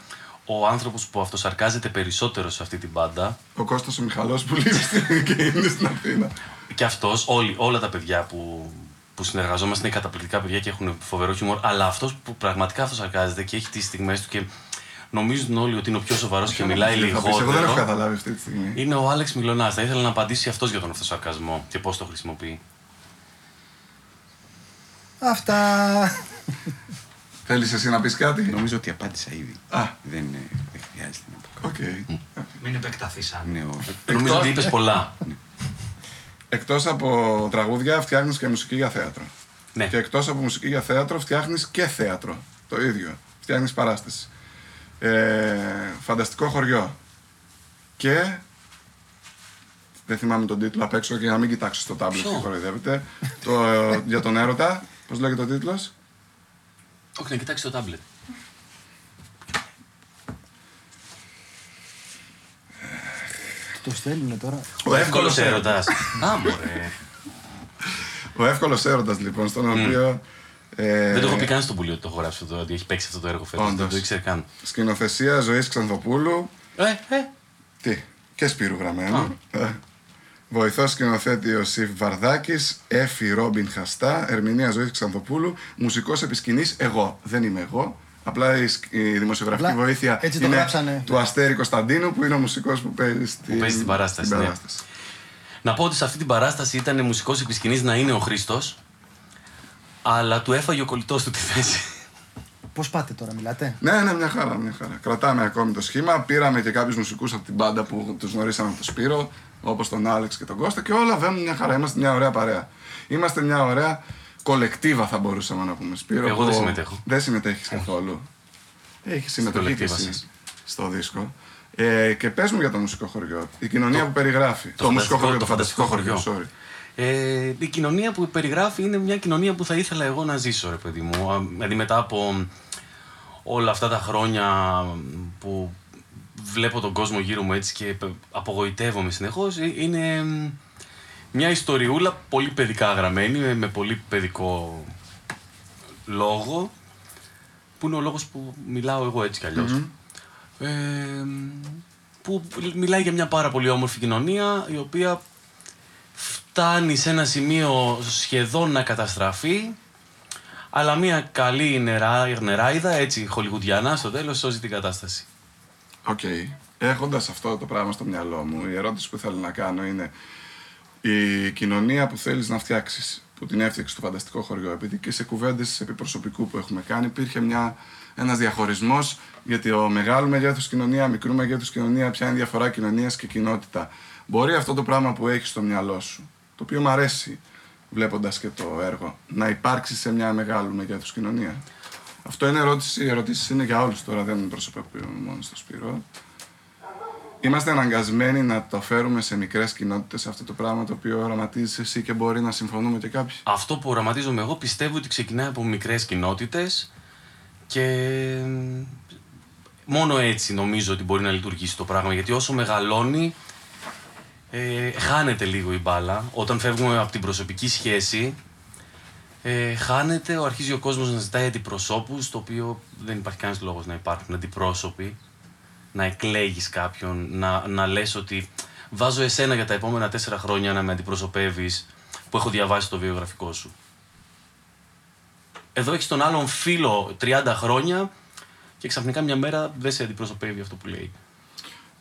ο άνθρωπος που αυτοσαρκάζεται περισσότερο σε αυτή την μπάντα. Ο Κώστας ο Μιχαλός που λείπει στην- και είναι στην Αθήνα. Και αυτός, όλα τα παιδιά που, που συνεργαζόμαστε είναι καταπληκτικά παιδιά και έχουν φοβερό χιούμορ. Αλλά αυτός που πραγματικά αυτοσαρκάζεται και έχει τις στιγμές του και νομίζουν όλοι ότι είναι ο πιο σοβαρός και μιλάει Τι θα πεις, Εγώ δεν έχω λιγότερο. καταλάβει αυτή τη στιγμή. Είναι ο Άλεξ Μιλονά. Θα ήθελα να απαντήσει αυτός για τον αυτοσαρκασμό και πώς το χρησιμοποιεί. Αυτά. Θέλεις εσύ να πεις κάτι; Νομίζω ότι απάντησα ήδη. Α. Δεν, ε, δεν χρειάζεται να πω. Οκ. Μην επεκταθείς αν. Ναι, όχι. Νομίζω ότι είπες πολλά. Εκτός από τραγούδια φτιάχνεις και μουσική για θέατρο. ναι. Και εκτός από μουσική για θέατρο φτιάχνεις και θέατρο. Το ίδιο. Φτιάχνεις παράσταση. Ε, φανταστικό χωριό. Και... Δεν θυμάμαι τον τίτλο απ' έξω και να μην κοιτάξω στο τάμπλετ Ποιο; και κοροϊδεύετε. το, ε, για τον έρωτα. Πώς λέγεται ο τίτλος; Όχι, να κοιτάξεις το τάμπλετ. το στέλνουνε τώρα; Ο εύκολος εύκολος έρωτας. Α, μωρέ. Ο εύκολος έρωτας λοιπόν, στον οποίο... ε, Δεν το έχω πει καν στον πουλίο ότι το έχω γράψει αυτό, ότι έχει παίξει αυτό το έργο φέτος. Δεν Όντως. το ήξερε καν. Σκηνοθεσία Ζωής Ξανθοπούλου. Ε, ε. Τι, και Σπύρου γραμμένου. Ε, Βοηθός σκηνοθέτη Ιωσήφ Βαρδάκης, Έφη Ρόμπιν Χαστά, ερμηνεία Ζωής Ξανθοπούλου, μουσικός επισκηνής εγώ. Δεν είμαι εγώ. Απλά η, σκ- η δημοσιογραφική Απλά βοήθεια έτσι το είναι γράψανε. του Αστέρη Κωνσταντίνου που είναι ο μουσικός που παίζει στην, παίζει την παράσταση, στην ναι. παράσταση. Να πω ότι σε αυτή την παράσταση ήταν μουσικός επισκηνής να είναι ο Χρήστος, αλλά του έφαγε ο κολλητός του τη θέση. Πώς πάτε τώρα, μιλάτε; Ναι, ναι, μια χαρά, μια χαρά. Κρατάμε ακόμη το σχήμα. Πήραμε και κάποιους μουσικούς από την μπάντα που τους γνωρίσαμε από το Σπύρο, όπως τον Άλεξ και τον Κώστα, και όλα βαίνουν μια χαρά. Είμαστε μια ωραία παρέα. Είμαστε μια ωραία κολεκτίβα, θα μπορούσαμε να πούμε. Σπύρο, Εγώ που δεν συμμετέχω. Δεν συμμετέχεις καθόλου. Έχεις συμμετοχή κι κολεκτίβα εσύ σας. στο δίσκο. Ε, και πες μου για το μουσικό χωριό. Η κοινωνία που περιγράφει. Το, μουσικό φανταστικό- χωριό, το το φανταστικό χωριό, φανταστικό sorry. Ε, η κοινωνία που περιγράφει είναι μια κοινωνία που θα ήθελα εγώ να ζήσω, ρε παιδί μου. Α, Δηλαδή μετά από όλα αυτά τα χρόνια που βλέπω τον κόσμο γύρω μου έτσι και πε- απογοητεύομαι συνεχώς, ε, είναι μ, μια ιστοριούλα πολύ παιδικά γραμμένη, με- με πολύ παιδικό λόγο, που είναι ο λόγος που μιλάω εγώ έτσι κι αλλιώς. Ε, που μιλάει για μια πάρα πολύ όμορφη κοινωνία, η οποία φτάνει σε ένα σημείο σχεδόν να καταστραφεί, αλλά μια καλή νερά, νεράιδα, έτσι χολιγουδιανά στο τέλος, σώζει την κατάσταση. Οκ. Έχοντας αυτό το πράγμα στο μυαλό μου, η ερώτηση που θέλω να κάνω είναι η κοινωνία που θέλεις να φτιάξεις, που την έφτιαξες στο φανταστικό χωριό, επειδή και σε κουβέντες επί προσωπικού που έχουμε κάνει υπήρχε μια, ένας διαχωρισμός γιατί ο μεγάλου μεγέθους κοινωνία, μικρού μεγέθους κοινωνία, ποια είναι η διαφορά κοινωνίας και κοινότητα. Μπορεί αυτό το πράγμα που έχεις στο μυαλό σου, το οποίο μου αρέσει βλέποντας και το έργο, να υπάρξει σε μια μεγάλου μεγέθους κοινωνία. Αυτό είναι ερώτηση, οι ερωτήσεις είναι για όλους τώρα, δεν είναι προσωπικό μόνος στο Σπύρο. Είμαστε αναγκασμένοι να το φέρουμε σε μικρές κοινότητες αυτό το πράγμα το οποίο οραματίζεις εσύ και μπορεί να συμφωνούμε και κάποιοι. Αυτό που οραματίζομαι εγώ πιστεύω ότι ξεκινάει από μικρές κοινότητες και μ, μόνο έτσι νομίζω ότι μπορεί να λειτουργήσει το πράγμα. Γιατί όσο μεγαλώνει, ε, χάνεται λίγο η μπάλα. Όταν φεύγουμε από την προσωπική σχέση, ε, χάνεται, ο, αρχίζει ο κόσμος να ζητάει αντιπροσώπους, το οποίο δεν υπάρχει κανένας λόγος να υπάρχουν αντιπρόσωποι. Να εκλέγεις κάποιον, να, να λες ότι βάζω εσένα για τα επόμενα τέσσερα χρόνια να με αντιπροσωπεύεις που έχω διαβάσει το βιογραφικό σου. Εδώ έχεις τον άλλον φίλο 30 χρόνια και ξαφνικά μια μέρα δεν σε αντιπροσωπεύει αυτό που λέει.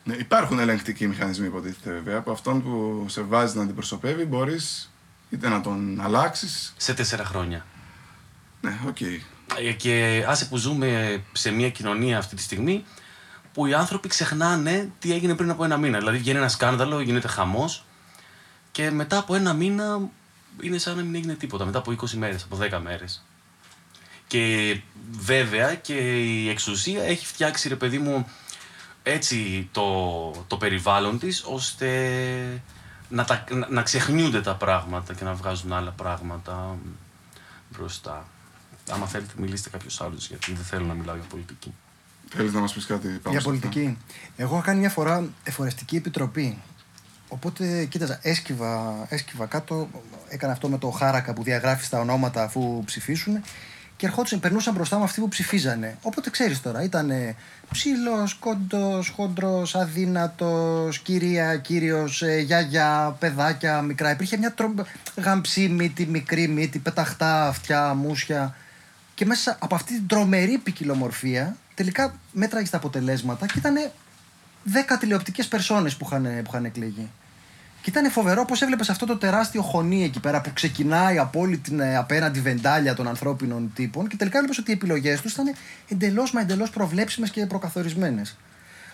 Ναι, υπάρχουν ελεγκτικοί μηχανισμοί υποτίθεται βέβαια. Από αυτόν που σε βάζει να αντιπροσωπεύει μπορείς είτε να τον αλλάξεις. Σε τέσσερα χρόνια. Ναι, οκ. Ε, Και άσε που ζούμε σε μια κοινωνία αυτή τη στιγμή που οι άνθρωποι ξεχνάνε τι έγινε πριν από ένα μήνα. Δηλαδή βγαίνει ένα σκάνδαλο, γίνεται χαμός και μετά από ένα μήνα είναι σαν να μην έγινε τίποτα. Μετά από 20 μέρες, από 10 μέρες. Και βέβαια και η εξουσία έχει φτιάξει, ρε παιδί μου, έτσι το, το περιβάλλον της, ώστε να, τα, να, να ξεχνιούνται τα πράγματα και να βγάζουν άλλα πράγματα μπροστά. Άμα θέλετε, μιλήστε κάποιος άλλος, γιατί δεν θέλω να μιλάω για πολιτική. Θέλεις να μας πεις κάτι πάνω Για σε αυτό; πολιτική. Εγώ είχα κάνει μια φορά εφορευτική επιτροπή. Οπότε κοίταζα, έσκυβα, έσκυβα κάτω, έκανα αυτό με το χάρακα που διαγράφεις τα ονόματα αφού ψηφίσουν και ερχόντουσαν, περνούσαν μπροστά μου αυτοί που ψηφίζανε. Οπότε ξέρεις τώρα, ήταν ψήλο, κόντο, χόντρο, αδύνατος, κυρία, κύριος, γιάγια, παιδάκια, μικρά. Υπήρχε μια τρο... γαμψή μύτη, μικρή μύτη, πεταχτά αυτιά, μουσια. Και μέσα από αυτή την τρομερή ποικιλομορφία, τελικά μέτραγες τα αποτελέσματα και ήταν 10 τηλεοπτικές περσόνες που είχαν, που είχαν εκλεγεί. Και ήταν φοβερό πώς έβλεπες αυτό το τεράστιο χωνί εκεί πέρα που ξεκινάει από όλη την ε, απέναντι βεντάλια των ανθρώπινων τύπων και τελικά έβλεπες ότι οι επιλογές τους ήταν εντελώς μα εντελώς προβλέψιμες και προκαθορισμένες.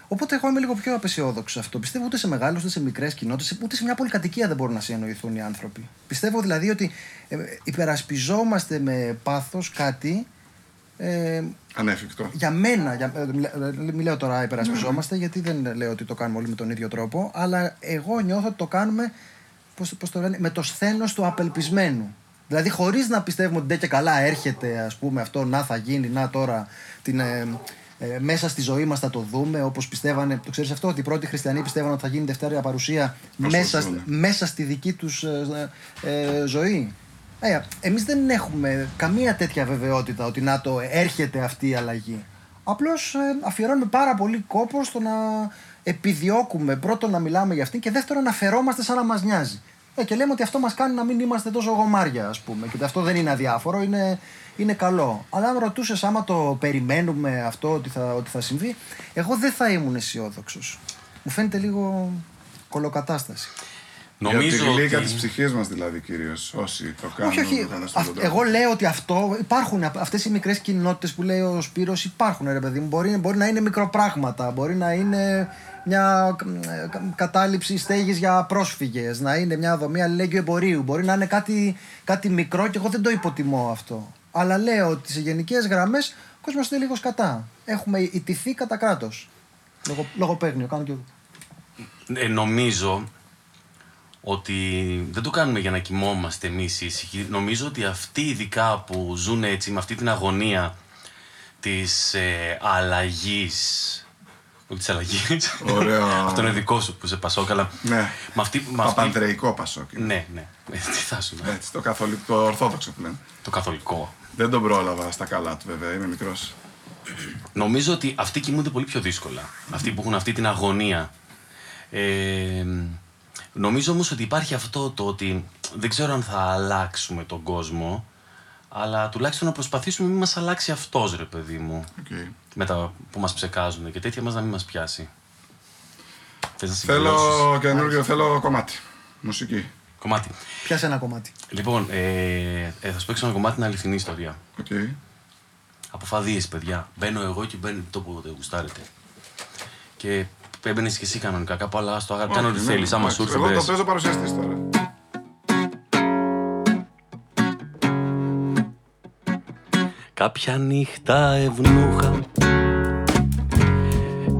Οπότε εγώ είμαι λίγο πιο απεσιόδοξος σε αυτό. Πιστεύω ούτε σε μεγάλε ούτε σε μικρές κοινότητες, ούτε σε μια πολυκατοικία δεν μπορούν να συνεννοηθούν οι άνθρωποι. Πιστεύω δηλαδή ότι ε, υπερασπιζόμαστε με πάθος κάτι ε, Ανέφικτο. για μένα, για, ε, μιλα- ε, μην λέω τώρα υπερασπιζόμαστε, γιατί δεν λέω ότι το κάνουμε όλοι με τον ίδιο τρόπο, αλλά εγώ νιώθω ότι το κάνουμε πώς, πώς το λένε, με το σθένος του απελπισμένου. Δηλαδή, χωρίς να πιστεύουμε ότι ντε και καλά έρχεται, ας πούμε, αυτό να θα γίνει, να τώρα την, ε, ε, μέσα στη ζωή μας θα το δούμε, όπως πιστεύανε. Το ξέρεις αυτό, ότι οι πρώτοι χριστιανοί πιστεύαν ότι θα γίνει Δευτέρα παρουσία Όσο μέσα, ζουνε. μέσα στη δική τους ε, ε, ζωή. Ε, Εμείς δεν έχουμε καμία τέτοια βεβαιότητα ότι να το έρχεται αυτή η αλλαγή. Απλώς αφιερώνουμε πάρα πολύ κόπο στο να επιδιώκουμε πρώτον να μιλάμε για αυτήν και δεύτερον να φερόμαστε σαν να μας νοιάζει. Ε, και λέμε ότι αυτό μας κάνει να μην είμαστε τόσο γομάρια, ας πούμε. Και ότι αυτό δεν είναι αδιάφορο, είναι, είναι καλό. Αλλά αν ρωτούσες άμα το περιμένουμε αυτό ότι θα, ότι θα συμβεί, εγώ δεν θα ήμουν αισιόδοξος. Μου φαίνεται λίγο κολοκατάσταση. Νομίζω Για τη γλύκα ότι... της ψυχής μας, δηλαδή, κυρίω. Όσοι το κάνουν. όχι, όχι. το κάνουν στον Αυ- τρόπο. εγώ λέω ότι αυτό υπάρχουν. Αυτές οι μικρές κοινότητες που λέει ο Σπύρος υπάρχουν, ρε παιδί μου. Μπορεί, μπορεί να είναι μικροπράγματα, μπορεί να είναι μια ε, κα- κατάληψη στέγης για πρόσφυγες, να είναι μια δομή αλληλέγγυου εμπορίου. Μπορεί να είναι κάτι, κάτι μικρό και εγώ δεν το υποτιμώ αυτό. Αλλά λέω ότι σε γενικές γραμμές ο κόσμος είναι λίγο κατά. Έχουμε ιτηθεί κατά κράτος. Λογο, λογοπαίγνιο, κάνω και εγώ. Ε, νομίζω ότι δεν το κάνουμε για να κοιμόμαστε εμείς ήσυχοι. Νομίζω ότι αυτοί ειδικά που ζουν έτσι με αυτή την αγωνία της ε, αλλαγής όχι της αλλαγής Ωραίο. αυτό είναι δικό σου που σε πασόκ αλλά Ναι. με αυτή, με αυτή... Παπανδρεϊκό Πασόκ. ναι ναι Ε, τι θα σου πω. Έτσι, το, καθολικό, το ορθόδοξο που λένε. το καθολικό Δεν τον πρόλαβα στα καλά του, βέβαια. Είμαι μικρός. Νομίζω ότι αυτοί κοιμούνται πολύ πιο δύσκολα. Αυτοί που έχουν αυτή την αγωνία. Ε, νομίζω όμως ότι υπάρχει αυτό το ότι δεν ξέρω αν θα αλλάξουμε τον κόσμο, αλλά τουλάχιστον να προσπαθήσουμε να μην μας αλλάξει αυτός, ρε παιδί μου, Okay. με τα που μας ψεκάζουν και τέτοια μας να μην μας πιάσει. Θες να Θέλω συμπληρώσεις; καινούριο, θέλω κομμάτι. Μουσική. Κομμάτι. Πιάσε ένα κομμάτι. Λοιπόν, ε, ε, θα σου παίξω ένα κομμάτι, είναι αληθινή ιστορία. Okay. Αποφαδίες, παιδιά. Μπαίνω εγώ και μπαίνει το που δεν γουστάρετε. Και έμπαινες και εσύ κανονικά κάπου, αλλά στο κάνω ό,τι Όχι, θέλεις. ναι, Άμα εντάξει. σου έρθει, Εγώ το μπες. παίζω παρουσιαστής τώρα. Κάποια νύχτα ευνούχα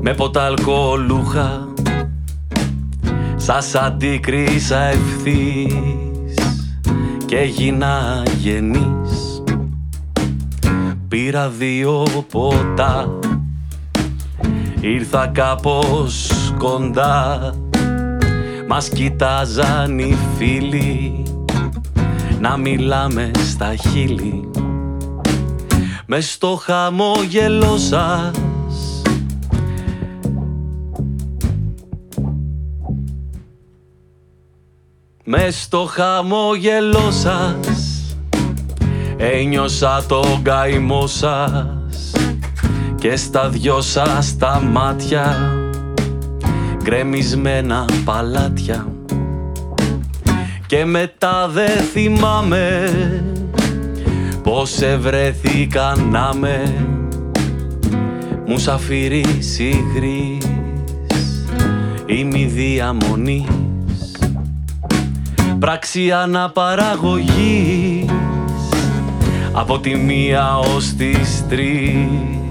Με ποτά αλκοολούχα Σας αντίκρισα ευθύς Και έγινα γενής Πήρα δύο ποτά Ήρθα κάπως κοντά Μας κοιτάζαν οι φίλοι Να μιλάμε στα χείλη. Μες στο χαμόγελό σας. Μες στο χαμόγελό σας. Ένιωσα τον καημό σας και στα δυο σας τα μάτια γκρεμισμένα παλάτια. Και μετά δεν θυμάμαι Πώς ευρέθηκα να με. Μουσαφιρής υγρής Είμαι διαμονής. Πράξη αναπαραγωγής Από τη μία ως τις τρεις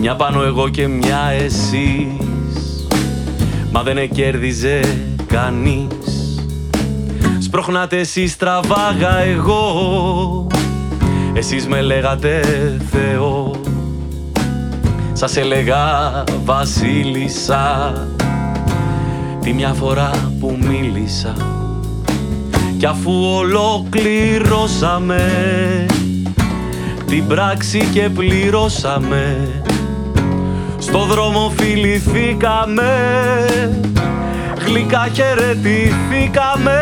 Μια πάνω εγώ και μια εσείς. Μα δεν εκέρδιζε κανείς. Σπρώχνατε εσείς τραβάγα εγώ. Εσείς με λέγατε Θεό. Σας έλεγα Βασίλισσα. Τη μια φορά που μίλησα. Κι αφού ολοκληρώσαμε Την πράξη και πληρώσαμε Στο δρόμο φιληθήκαμε Γλυκά χαιρετηθήκαμε.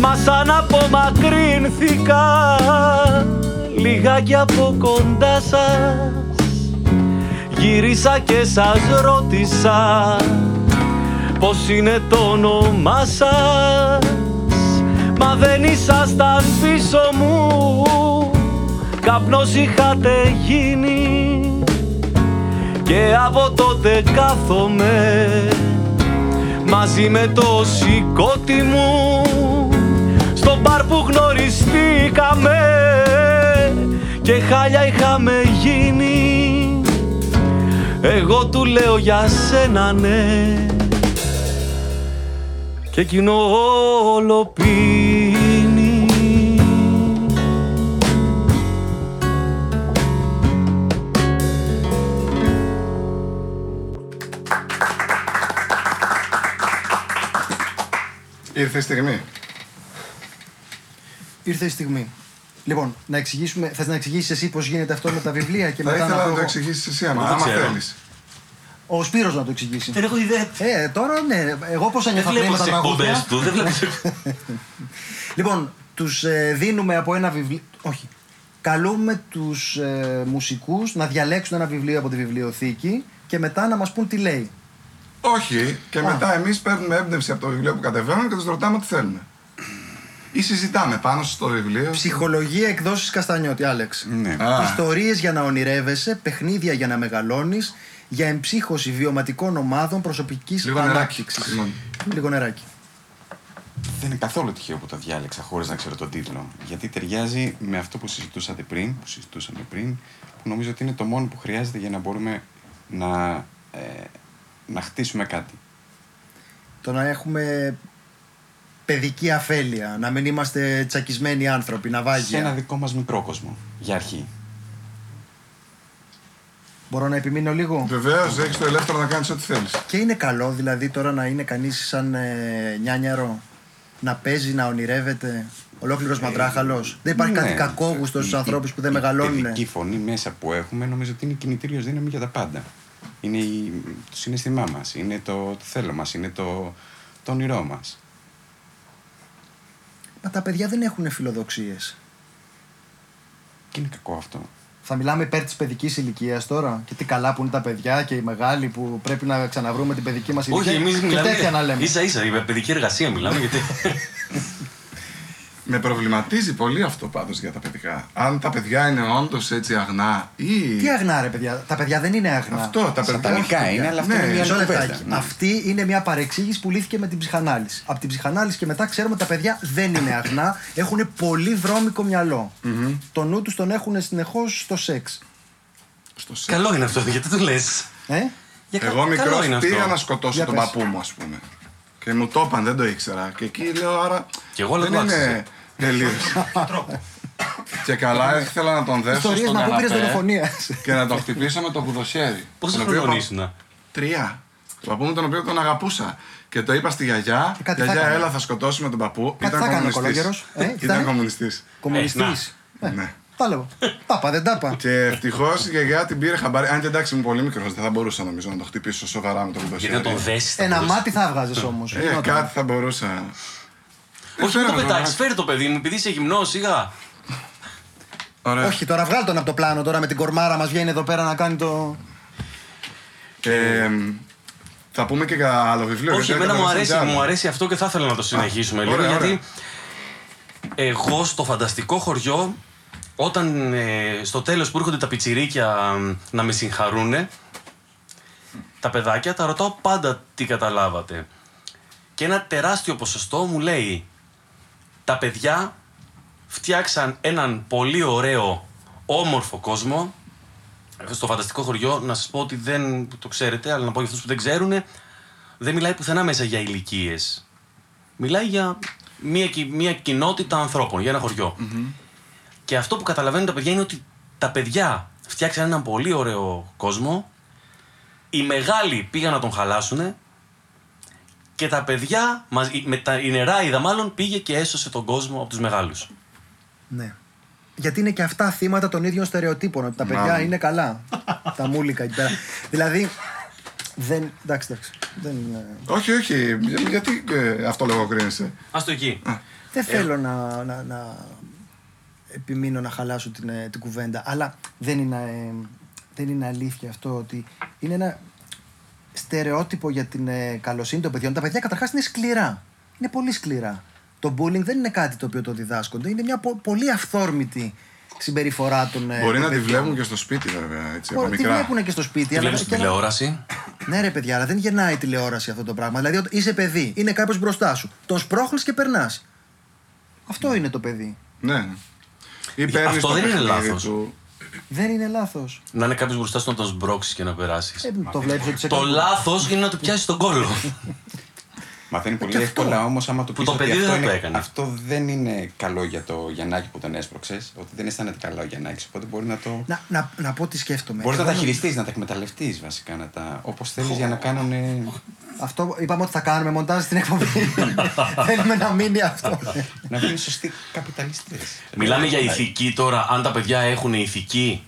Μας σαν απομακρύνθηκα Λιγάκι από κοντά σας. Γύρισα και σας ρώτησα Πώς είναι το όνομά σας. Μα δεν ήσασταν πίσω μου Καπνός είχατε γίνει Και από τότε κάθομαι Μαζί με το σηκώτη μου. Στο μπαρ που γνωριστήκαμε Και χάλια είχαμε γίνει. Εγώ του λέω για σένα ναι. Και εκείνο όλο πίνει Ήρθε η στιγμή. Ήρθε η στιγμή. Λοιπόν, να εξηγήσουμε, θες να εξηγήσεις εσύ πώς γίνεται αυτό με τα βιβλία και Θα μετά ήθελα να να πω το εγώ; εξηγήσεις εσύ, άμα, Δεν άμα ξέρω. θέλεις. Ο Σπύρος να το εξηγήσει. Δεν έχω ιδέα. Ε, τώρα ναι, εγώ πώς Δεν ένιωθα πριν βλέπω με τα τι εκπομπές τραγούδια. του. Δεν βλέπω. Λοιπόν, τους ε, δίνουμε από ένα βιβλίο. Όχι. Καλούμε τους ε, μουσικούς να διαλέξουν ένα βιβλίο από τη βιβλιοθήκη και μετά να μας πούν τι λέει. Όχι, και Α. μετά εμείς παίρνουμε έμπνευση από το βιβλίο που κατεβαίνουμε και τους ρωτάμε τι θέλουμε. Ή συζητάμε πάνω στο βιβλίο. Ψυχολογία εκδόσεις Καστανιώτη, Άλεξ. Ναι. Α. Ιστορίες για να ονειρεύεσαι, παιχνίδια για να μεγαλώνεις, για εμψύχωση βιωματικών ομάδων προσωπικής Λίγο νεράκι. ανάπτυξης. Συγγνώμη. Λίγο νεράκι. Δεν είναι καθόλου τυχαίο που το διάλεξα χωρίς να ξέρω τον τίτλο. Γιατί ταιριάζει με αυτό που συζητούσατε πριν, που συζητούσαμε πριν, που νομίζω ότι είναι το μόνο που χρειάζεται για να μπορούμε να, ε, να χτίσουμε κάτι. Το να έχουμε παιδική αφέλεια, να μην είμαστε τσακισμένοι άνθρωποι, Σε ναυάγια. ένα δικό μας μικρό κόσμο. Για αρχή. Μπορώ να επιμείνω λίγο; Βεβαίως, έχεις το ελεύθερο να κάνεις ό,τι θέλεις. Και είναι καλό δηλαδή τώρα να είναι κανείς σαν ε, νιάνιαρο, να παίζει, να ονειρεύεται. Ολόκληρος μαντράχαλος. Δεν υπάρχει Ναι. κάτι κακόγουστος στους Η- ανθρώπους που δεν η μεγαλώνουν. παιδική φωνή μέσα που έχουμε νομίζω ότι είναι κινητήριος δύναμη για τα πάντα. Είναι η- το συναίσθημά μας, είναι το, το θέλω μας, είναι το, το όνειρό μας. Μα τα παιδιά δεν έχουν φιλοδοξίες. Και είναι κακό αυτό. Θα μιλάμε υπέρ της παιδικής ηλικίας τώρα. Και τι καλά που είναι τα παιδιά και οι μεγάλοι που πρέπει να ξαναβρούμε την παιδική μας ηλικία. Όχι, εμείς και μιλάμε. τέτοια να λέμε. ίσα ίσα, για παιδική εργασία μιλάμε. Γιατί... Με προβληματίζει πολύ αυτό πάντως για τα παιδικά. Αν τα παιδιά είναι όντως έτσι αγνά ή. Τι αγνά, ρε παιδιά; Τα παιδιά δεν είναι αγνά. Αυτό, τα παιδιά. Σατανικά όχι, είναι, αλλά αυτό ναι. είναι μια Μισό άλλη λεπτάκι. κουβέντα. Ναι. Αυτή είναι μια παρεξήγηση που λύθηκε με την ψυχανάλυση. Από την ψυχανάλυση και μετά ξέρουμε ότι τα παιδιά δεν είναι αγνά. Έχουν πολύ βρώμικο μυαλό. Το νου τους τον έχουν συνεχώς στο σεξ. Στο σεξ. Καλό είναι αυτό, γιατί το λες. Ε; Εγώ μικρός πήγα αυτό. να σκοτώσω Για τον πες. παππού μου, ας πούμε. Και μου το είπαν, δεν το ήξερα. Και εκεί λέω, άρα. Κι εγώ δεν λέω, το είναι άξιζε. τελείως. και καλά, ήθελα να τον δέσω Ιστορίες στον να πω πήρες καναπέ δολοφονίας. και να τον χτυπήσω με το πουδοσέρι. Πόσο Τον οποίο χρόνο πα- ήσουν. Τρία. Το παππού μου τον οποίο τον αγαπούσα. Και το είπα στη γιαγιά. Και κάτι θα Γιαγιά, έκανε. έλα, θα σκοτώσουμε τον παππού. Κάτι θα έκανε ο κολόγερος. Ε, τι θα Ήταν είναι; κομμουνιστής. Κομμουνιστής. Ε, Ναι. Τα λέω. Τάπα, δεν τάπα. Και ευτυχώς η γιαγιά την πήρε χαμπάρι. Αν και εντάξει, ήμουν πολύ μικρός, δεν θα μπορούσα νομίζω να το χτυπήσω σοβαρά με το Γιατί κουδοσέρι. να τον δέσεις. Ένα μάτι θα έβγαζες όμως. Ε, κάτι θα μπορούσα. Όχι, φέρε μην το με, πετάξεις, τώρα. φέρε το παιδί μου, επειδή είσαι γυμνός, σιγά. Ωραία. Όχι, τώρα βγάλ τον από το πλάνο. Τώρα με την κορμάρα μας βγαίνει εδώ πέρα να κάνει το. Ε, θα πούμε και για άλλο βιβλίο. Όχι, γιατί εμένα μου έκανα αρέσει, σαν μου αρέσει αυτό και θα ήθελα να το συνεχίσουμε λίγο. ωραία, γιατί εγώ στο φανταστικό χωριό, όταν ε, στο τέλος που έρχονται τα πιτσιρίκια μ, να με συγχαρούνε, τα παιδάκια τα ρωτάω πάντα τι καταλάβατε. Και ένα τεράστιο ποσοστό μου λέει τα παιδιά φτιάξαν έναν πολύ ωραίο, όμορφο κόσμο. Στο φανταστικό χωριό, να σας πω ότι δεν το ξέρετε, αλλά να πω για αυτούς που δεν ξέρουν, δεν μιλάει πουθενά μέσα για ηλικίες. Μιλάει για μια, κι- μια κοινότητα ανθρώπων, για ένα χωριο Και αυτό που καταλαβαίνουν τα παιδιά είναι ότι τα παιδιά φτιάξαν έναν πολύ ωραίο κόσμο. Οι μεγάλοι πήγαν να τον χαλάσουν και τα παιδιά, μαζί- με τα, η νεράιδα μάλλον, πήγε και έσωσε τον κόσμο από τους μεγάλους. Ναι. Γιατί είναι και αυτά θύματα των ίδιων στερεοτύπων. Ότι τα παιδιά Μάλλον. είναι καλά. τα μούλικα εκεί πέρα. δηλαδή. Δεν. Εντάξει, εντάξει. Δεν, είναι- Όχι, όχι. Για- Γιατί ε, αυτό λογοκρίνεσαι. Ας το εκεί. δεν θέλω να, να, να επιμείνω να χαλάσω την, ε, την κουβέντα. Αλλά δεν είναι, ε, δεν είναι αλήθεια αυτό ότι είναι ένα στερεότυπο για την ε, καλοσύνη των παιδιών. Τα παιδιά καταρχάς είναι σκληρά. Είναι πολύ σκληρά. Το bullying δεν είναι κάτι το οποίο το διδάσκονται. Είναι μια πο- πολύ αυθόρμητη συμπεριφορά των. ε, Μπορεί των να τη παιδιών. βλέπουν και στο σπίτι, βέβαια. Έτσι, από Μπορεί, τη μικρά. βλέπουν και στο σπίτι. Τι αλλά βλέπεις και στην να- τηλεόραση; Ναι, ρε παιδιά, αλλά δεν γεννάει η τηλεόραση αυτό το πράγμα. Δηλαδή, όταν είσαι παιδί, είναι κάποιος μπροστά σου. Τον σπρώχνεις και περνάς. Αυτό είναι το παιδί. Ναι. Ή παίρνεις Αυτό το δεν είναι παιχνίδι λάθος. Του. Δεν είναι λάθος. Να είναι κάποιος μπροστά σου να τον σμπρώξεις και να περάσεις. Ε, το βλέπεις ότι σε το κάνει- λάθος είναι να του πιάσεις τον κόλλο. Μαθαίνει πολύ εύκολα όμως άμα του Που πεις το ότι παιδί αυτό, δεν το είναι- έκανε. αυτό δεν είναι καλό για το Γιαννάκη που τον έσπρωξε. Ότι δεν αισθάνεται καλά ο Γιαννάκης. Οπότε μπορεί να το. Να, να, να πω τι σκέφτομαι. Μπορείς να Εγώ τα νο- χειριστεί, να τα εκμεταλλευτείς βασικά. Να τα... Όπως θέλεις για να κάνουν. Αυτό είπαμε ότι θα κάνουμε μοντάζ στην εκπομπή. Θέλουμε να μείνει αυτό. να βγουν σωστοί καπιταλιστές. Μιλάμε για ηθική τώρα. Αν τα παιδιά έχουν ηθική.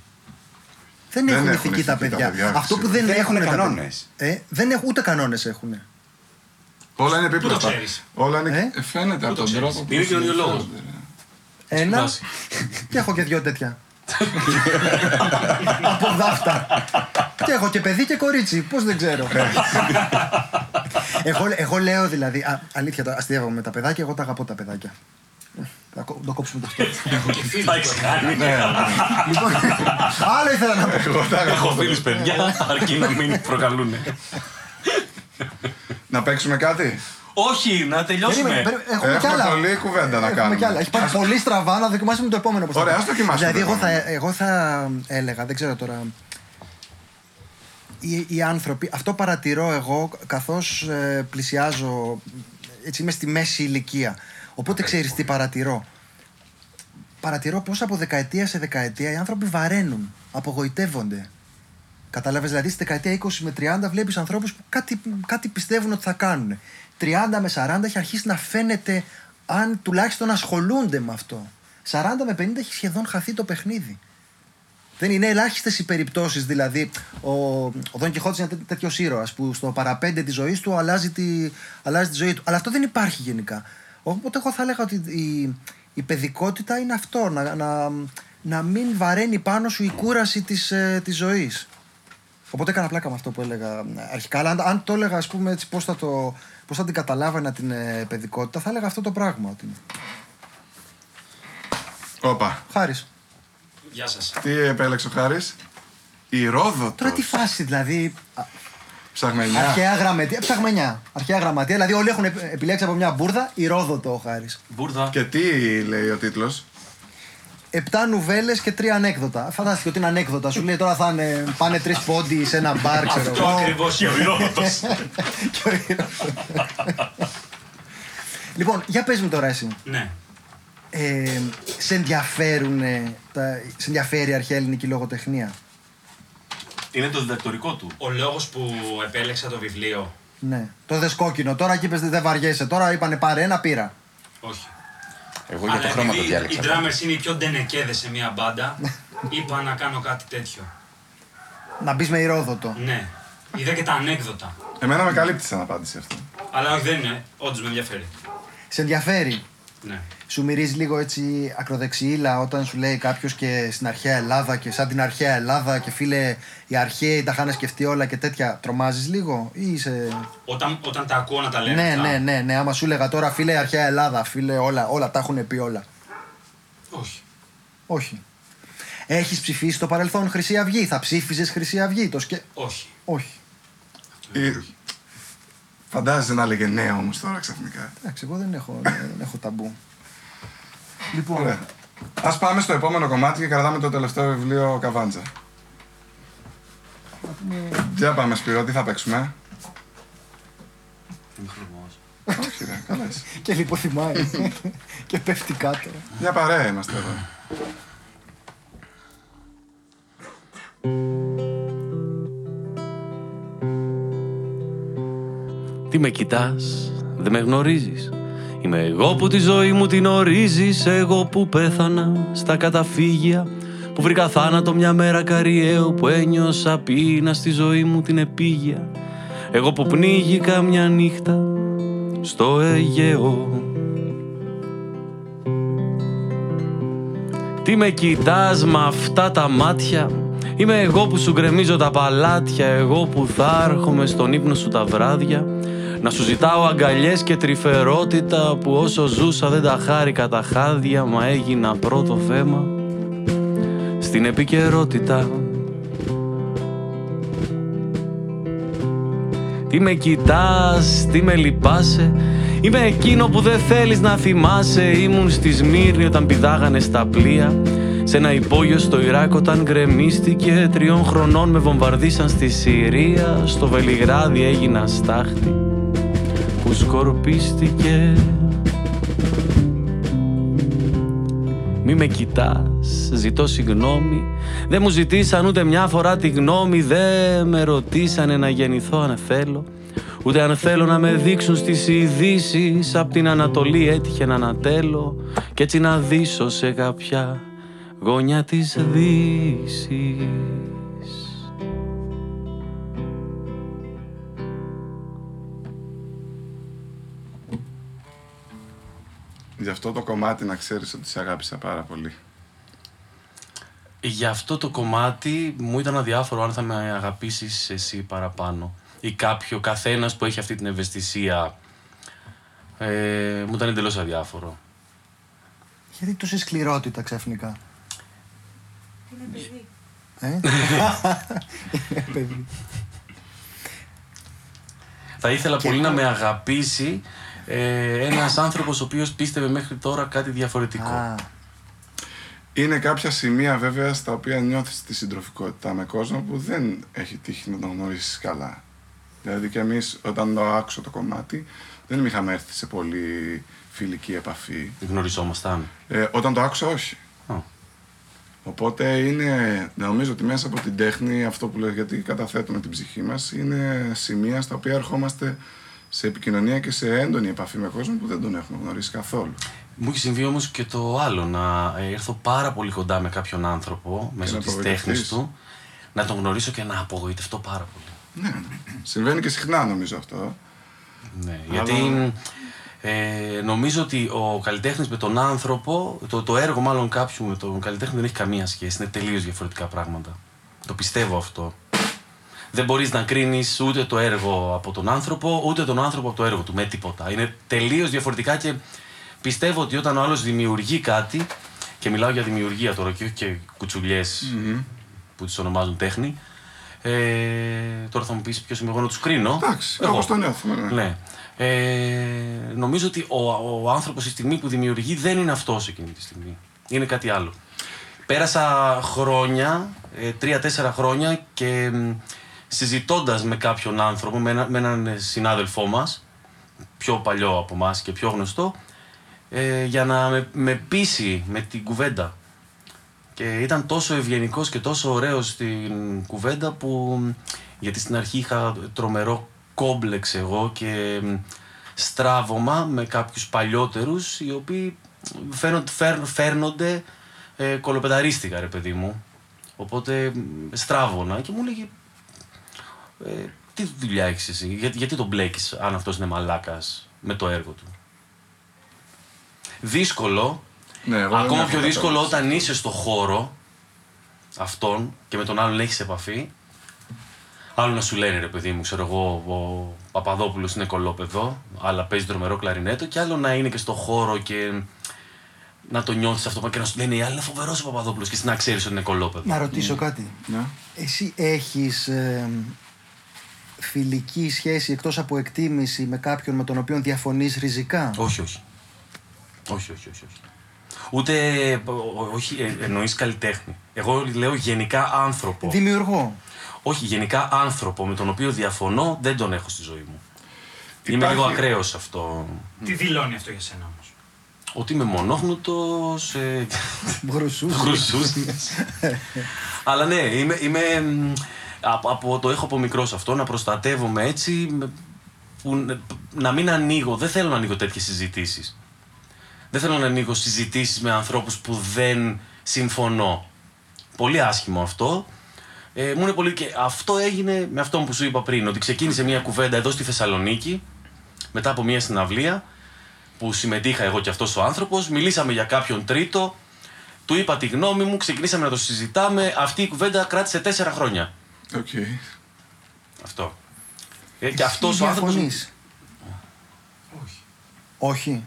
δεν Δεν έχουν έχουν ηθική τα ηθική τα παιδιά. παιδιά, αυτό που φυσικά. δεν, Δεν έχουν έχουν τα κανόνες. παιδιά. Ε, δεν έχουν, ούτε κανόνες έχουν. Όλα είναι Πού το επίπλαστα. ξέρεις; Όλα είναι. Ε; Φαίνεται από το τον ξέρεις; τρόπο που. Είναι κοινωνιολόγος. συμπεριφέρονται. Ένα. βάση. και έχω και δυο τέτοια. Από δάφτα. και έχω και παιδί και κορίτσι. Πώς δεν ξέρω. εγώ, εγώ λέω δηλαδή. Α, αλήθεια, το αστείευομαι με τα παιδάκια. Εγώ τα αγαπώ τα παιδάκια. Θα κο- το κόψουμε το αυτό. Και φίλοι. Τα έχει κάνει. λοιπόν, άλλο ήθελα να πω. Έχω φίλους παιδιά, αρκεί να μην προκαλούν. Να παίξουμε κάτι; Όχι, να Περίμενε, τελειώσουμε. περίμενε, Έχουμε κι Έχουμε άλλα. πολλή κουβέντα να Έχουμε κάνουμε. κι άλλα. Έχει πάει πολύ στραβά να δοκιμάσουμε το επόμενο. πώς θα Ωραία, πάει. ας δοκιμάσουμε Δηλαδή, το εγώ θα, επόμενο. εγώ θα έλεγα, δεν ξέρω τώρα. Οι, οι άνθρωποι, αυτό παρατηρώ εγώ καθώς ε, πλησιάζω, έτσι είμαι στη μέση ηλικία. Οπότε ξέρεις τι παρατηρώ; Παρατηρώ πως από δεκαετία σε δεκαετία οι άνθρωποι βαραίνουν, απογοητεύονται. Κατάλαβες, δηλαδή στη δεκαετία 20 με 30 βλέπεις ανθρώπους που κάτι, κάτι πιστεύουν ότι θα κάνουν. 30 με 40 έχει αρχίσει να φαίνεται αν τουλάχιστον ασχολούνται με αυτό. 40 με 50 έχει σχεδόν χαθεί το παιχνίδι. Δεν είναι ελάχιστες οι περιπτώσεις. Δηλαδή, ο, ο Δον Κιχώτης είναι τέ- τέτοιος ήρωας που στο παραπέντε της ζωής του αλλάζει τη, αλλάζει τη ζωή του. Αλλά αυτό δεν υπάρχει γενικά. Οπότε, εγώ θα έλεγα ότι η, η παιδικότητα είναι αυτό. Να, να, να μην βαραίνει πάνω σου η κούραση της ε, της ζωής. Οπότε έκανα πλάκα με αυτό που έλεγα ε, αρχικά. Αλλά αν, αν το έλεγα, ας πούμε, έτσι, πώς θα, το, πώς θα την καταλάβαινα την ε, παιδικότητα, θα έλεγα αυτό το πράγμα. Ότι... Όπα. Χάρης. Γεια σας. Τι επέλεξε ο Χάρης; Η Ρόδοτος. Τώρα τι φάση, δηλαδή. α, Ψαγμενιά. Αρχαία γραμματεία. Ψαγμενιά. Αρχαία γραμματεία. Δηλαδή όλοι έχουν επ- επιλέξει από μια μπουρδα η Ρόδοτο ο Χάρης. Μπούρδα. Και τι λέει ο τίτλος; Επτά νουβέλες και τρία ανέκδοτα. Φαντάστηκε ότι είναι ανέκδοτα. Σου λέει τώρα θα είναι, πάνε τρεις πόντι σε ένα μπαρ, ξέρω Αυτό εγώ. ακριβώς Και ο Ηρόδοτος. Και ο Ηρόδοτος. λοιπόν, για πες μου τώρα εσύ. Ναι. Ε, σε, ενδιαφέρουν, τα, σε ενδιαφέρει η αρχαία ελληνική λογοτεχνία; Είναι το διδακτορικό του. Ο λόγος που επέλεξα το βιβλίο. Ναι. Το δεσκόκκινο. Τώρα εκεί είπες δεν βαριέσαι. Τώρα είπανε πάρε ένα πήρα. Όχι. Εγώ για το χρώμα το επειδή διάλεξα. Οι drummers είναι οι πιο ντενεκέδες σε μια μπάντα, είπα να κάνω κάτι τέτοιο. Να μπεις με Ηρόδοτο. Ναι. Είδα και τα ανέκδοτα. Εμένα με καλύπτει σαν απάντηση αυτό. Αλλά όχι, δεν είναι. Όντως με ενδιαφέρει. Σε ενδιαφέρει. Ναι. Σου μυρίζει λίγο έτσι ακροδεξιήλα όταν σου λέει κάποιος και στην αρχαία Ελλάδα και σαν την αρχαία Ελλάδα και φίλε οι αρχαίοι τα είχαν σκεφτεί όλα και τέτοια. Τρομάζεις λίγο ή είσαι. Όταν, όταν τα ακούω να τα λένε Ναι, αυτά, ναι, ναι, ναι. Άμα σου έλεγα τώρα φίλε η αρχαία Ελλάδα, φίλε όλα, όλα τα έχουν πει όλα. Όχι. Όχι. Έχεις ψηφίσει στο παρελθόν Χρυσή Αυγή; Θα ψήφιζες Χρυσή Αυγή; Το σκε... Όχι. Όχι. Ή... Φαντάζεσαι να έλεγε ναι όμως τώρα ξαφνικά. Εντάξει, εγώ δεν έχω, δεν έχω ταμπού. Λοιπόν, Ωραία. Ας πάμε στο επόμενο κομμάτι και κρατάμε το τελευταίο βιβλίο Καβάντζα. Για πάμε Σπύρο, τι θα παίξουμε; Είμαι χλωμός. Όχι ρε, καλά είσαι. και λιποθυμάει. και πέφτει κάτω. Μια παρέα είμαστε εδώ. Τι με κοιτάς, δεν με γνωρίζεις Είμαι εγώ που τη ζωή μου την ορίζεις Εγώ που πέθανα στα καταφύγια Που βρήκα θάνατο μια μέρα καριέου Που ένιωσα πείνα στη ζωή μου την επίγεια. Εγώ που πνίγηκα μια νύχτα στο Αιγαίο. Τι με κοιτάς με αυτά τα μάτια; Είμαι εγώ που σου γκρεμίζω τα παλάτια Εγώ που θα έρχομαι στον ύπνο σου τα βράδια Να σου ζητάω αγκαλιές και τρυφερότητα Που όσο ζούσα δεν τα χάρηκα τα χάδια Μα έγινα πρώτο θέμα Στην επικαιρότητα. Τι με κοιτάς, τι με λυπάσαι Είμαι εκείνο που δεν θέλεις να θυμάσαι. Ήμουν στη Σμύρνη όταν πηδάγανε στα πλοία Σε ένα υπόγειο στο Ιράκ όταν γκρεμίστηκε. Τριών χρονών με βομβαρδίσαν στη Συρία Στο Βελιγράδι έγινα στάχτη Που σκορπίστηκε. Μη με κοιτάς, ζητώ συγγνώμη. Δεν μου ζητήσαν ούτε μια φορά τη γνώμη Δεν με ρωτήσανε να γεννηθώ αν θέλω. Ούτε αν θέλω να με δείξουν στις ειδήσει Απ' την Ανατολή έτυχε να ανατέλω. Κι έτσι να δείσω σε κάποια γωνιά της δύσης Γι' αυτό το κομμάτι να ξέρεις ότι σε αγάπησα πάρα πολύ. Για αυτό το κομμάτι μου ήταν αδιάφορο αν θα με αγαπήσεις εσύ παραπάνω ή κάποιο καθένας που έχει αυτή την ευαισθησία ε, μου ήταν εντελώς αδιάφορο. Γιατί τόση σκληρότητα ξαφνικά; Είναι παιδί. Ε; Παιδί. Θα ήθελα πολύ να με αγαπήσει ε, ένας άνθρωπος ο οποίος πίστευε μέχρι τώρα κάτι διαφορετικό. Α, Είναι κάποια σημεία βέβαια στα οποία νιώθεις τη συντροφικότητα με κόσμο που δεν έχει τύχει να τον γνωρίσεις καλά. Δηλαδή και εμείς όταν το άκουσα το κομμάτι δεν είχαμε έρθει σε πολύ φιλική επαφή. Γνωριζόμασταν; Ε, όταν το άκουσα όχι. Α. Οπότε είναι, νομίζω ότι μέσα από την τέχνη, αυτό που λέω γιατί καταθέτουμε την ψυχή μας, είναι σημεία στα οποία ερχόμαστε σε επικοινωνία και σε έντονη επαφή με κόσμο που δεν τον έχουμε γνωρίσει καθόλου. Μου έχει συμβεί όμως και το άλλο, να ε, έρθω πάρα πολύ κοντά με κάποιον άνθρωπο μέσω να της απογοητευτείς. τέχνης του, να τον γνωρίσω και να απογοητευτώ πάρα πολύ. Ναι, συμβαίνει και συχνά νομίζω αυτό. Ναι, Αλλά- γιατί ε, νομίζω ότι ο καλλιτέχνης με τον άνθρωπο, το, το έργο μάλλον κάποιου με τον καλλιτέχνη δεν έχει καμία σχέση. Είναι τελείως διαφορετικά πράγματα. Το πιστεύω αυτό. Δεν μπορείς να κρίνεις ούτε το έργο από τον άνθρωπο, ούτε τον άνθρωπο από το έργο του, με τίποτα. Είναι τελείως διαφορετικά και πιστεύω ότι όταν ο άλλος δημιουργεί κάτι, και μιλάω για δημιουργία τώρα και όχι και κουτσουλιές που τις ονομάζουν τέχνη, ε, τώρα θα μου πεις ποιος είμαι εγώ να τους κρίνω. Εντάξει, Εγώ. όπως το νιώθουμε. Ναι. Ναι. Ε, νομίζω ότι ο, ο άνθρωπος στη στιγμή που δημιουργεί δεν είναι αυτός εκείνη τη στιγμή. Είναι κάτι άλλο. Πέρασα χρόνια, ε, τρία-τέσσερα χρόνια και μ, συζητώντας με κάποιον άνθρωπο, με, ένα- με έναν ε, συνάδελφό μας, πιο παλιό από μας και πιο γνωστό, ε, για να με, με πείσει με την κουβέντα. Και ήταν τόσο ευγενικός και τόσο ωραίος στην κουβέντα που γιατί στην αρχή είχα τρομερό κόμπλεξ εγώ και μ, στράβωμα με κάποιους παλιότερους οι οποίοι φέρνονται, φέρν- φέρνονται ε, κολοπεταρίστηκα ρε παιδί μου. Οπότε μ, στράβωνα και μου έλεγε ε, τι δουλειά έχεις εσύ, γιατί, γιατί τον μπλέκεις αν αυτός είναι μαλάκας με το έργο του; Δύσκολο, Ναι, εγώ δεν Ακόμα έχω πιο δύσκολο κατάληξη. όταν είσαι στο χώρο αυτόν και με τον άλλον έχεις επαφή. Άλλο να σου λένε ρε παιδί μου, ξέρω εγώ, ο Παπαδόπουλος είναι κολόπεδο, αλλά παίζει τρομερό κλαρινέτο, και άλλο να είναι και στο χώρο και να το νιώθεις αυτό και να σου λένε οι άλλοι είναι φοβερός ο Παπαδόπουλος και εσύ να ξέρεις ότι είναι κολόπεδο. να ρωτήσω κάτι. Ναι. Εσύ έχεις ε, φιλική σχέση εκτός από εκτίμηση με κάποιον με τον οποίο διαφωνείς ριζικά; Όχι, όχι. Όχι, όχι, όχι. όχι. Ούτε. ο- ο- όχι, ε, εννοείς καλλιτέχνη. Εγώ λέω γενικά άνθρωπο. Δημιουργό. Όχι, γενικά άνθρωπο με τον οποίο διαφωνώ δεν τον έχω στη ζωή μου. Είμαι Υπάρχει- λίγο ακραίος σε αυτό. Τι δηλώνει αυτό για σένα όμως; Ότι είμαι μονόχνοτος, ε, Γρουσούς. χρυσούσνης. Αλλά ναι, είμαι, είμαι μ, από, από, το έχω από μικρός αυτό, να προστατεύομαι έτσι, με- που, να μην ανοίγω, δεν θέλω να ανοίγω τέτοιες συζητήσεις. Δεν θέλω να ανοίγω συζητήσεις με ανθρώπους που δεν συμφωνώ. Πολύ άσχημο αυτό. Ε, μου είναι πολύ και αυτό έγινε με αυτό που σου είπα πριν, ότι ξεκίνησε μια κουβέντα εδώ στη Θεσσαλονίκη, μετά από μια συναυλία, που συμμετείχα εγώ και αυτός ο άνθρωπος, μιλήσαμε για κάποιον τρίτο, του είπα τη γνώμη μου, ξεκινήσαμε να το συζητάμε, αυτή η κουβέντα κράτησε τέσσερα χρόνια. Οκ. Αυτό. Ε, και αυτός ο άνθρωπος... Διαφωνείς. Όχι. Όχι.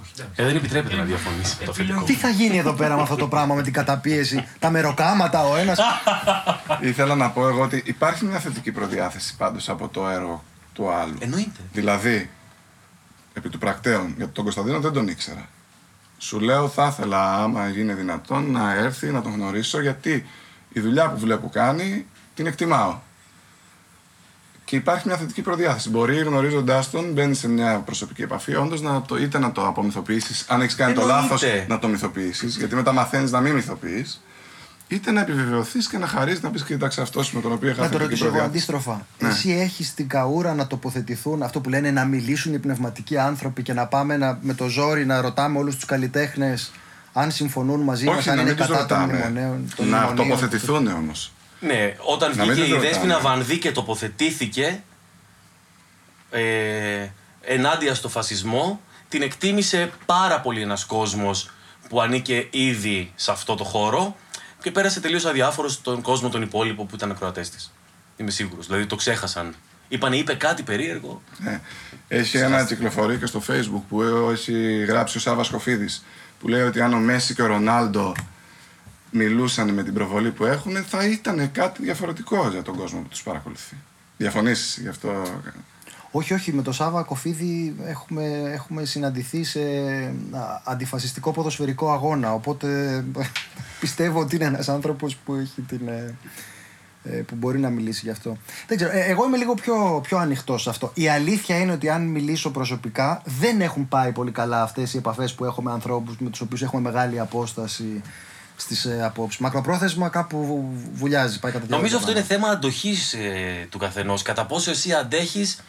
Όχι, εντάξει. Ε, δεν επιτρέπεται να διαφωνήσει με το αφεντικό. Τι θα γίνει εδώ πέρα με αυτό το πράγμα, με την καταπίεση, τα μεροκάματα ο ένας; Ήθελα να πω εγώ ότι υπάρχει μια θετική προδιάθεση πάντως από το έργο του άλλου. Εννοείται. Δηλαδή, επί του πρακτέων, γιατί τον Κωνσταντίνο δεν τον ήξερα. Σου λέω, θα ήθελα, άμα γίνει δυνατόν, να έρθει να τον γνωρίσω, γιατί η δουλειά που βλέπω κάνει την εκτιμάω. Και υπάρχει μια θετική προδιάθεση. Μπορεί γνωρίζοντάς τον, μπαίνεις σε μια προσωπική επαφή, όντως να το, είτε να το απομυθοποιήσεις, αν έχεις κάνει το Εννοείται. λάθο, να το μυθοποιήσεις, γιατί μετά μαθαίνεις να μην μυθοποιείς, είτε να επιβεβαιωθείς και να χαρίζει να πεις: Κοίταξε αυτός με τον οποίο είχα Να το θετική ρωτήσω εγώ προδιάθεση. αντίστροφα. Ναι. Εσύ έχεις την καούρα να τοποθετηθούν αυτό που λένε να μιλήσουν οι πνευματικοί άνθρωποι και να πάμε να, με το ζόρι να ρωτάμε όλους τους καλλιτέχνες αν συμφωνούν μαζί μας, Όχι, αν να είναι μην τους κατά των ρωτάμε. μνημονέων. των Να μνημονίων. τοποθετηθούν όμως. Ναι, όταν Να μην βγήκε τους η Δέσποινα ρωτάμε. Βανδύ και τοποθετήθηκε ε, ενάντια στο φασισμό, την εκτίμησε πάρα πολύ ένας κόσμος που ανήκε ήδη σε αυτό το χώρο και πέρασε τελείως αδιάφορος στον κόσμο τον υπόλοιπο που ήταν ακροατές της. Είμαι σίγουρος. Δηλαδή το ξέχασαν. Είπανε, είπε κάτι περίεργο. Ναι. Έχει ένα κυκλοφορεί και στο facebook που έχει γράψει ο Σάββας Κοφίδης που λέει ότι αν ο Μέση και ο Ρονάλντο μιλούσαν με την προβολή που έχουν θα ήταν κάτι διαφορετικό για τον κόσμο που τους παρακολουθεί. Διαφωνήσεις γι' αυτό; Όχι, όχι, με τον Σάβα Κοφίδη έχουμε, έχουμε συναντηθεί σε α, αντιφασιστικό ποδοσφαιρικό αγώνα. Οπότε πιστεύω ότι είναι ένας άνθρωπος που έχει την. ε, ε, που μπορεί να μιλήσει γι' αυτό. Δεν ξέρω, ε, εγώ είμαι λίγο πιο, πιο ανοιχτό σε αυτό. Η αλήθεια είναι ότι αν μιλήσω προσωπικά, δεν έχουν πάει πολύ καλά αυτές οι επαφές που έχω με ανθρώπους με τους οποίους έχουμε μεγάλη απόσταση στις ε, απόψεις. Μακροπρόθεσμα κάπου βου- βουλιάζει, πάει κατά Νομίζω αυτό διάρκεια. είναι θέμα αντοχής του καθενός. Κατά πόσο εσύ αντέχεις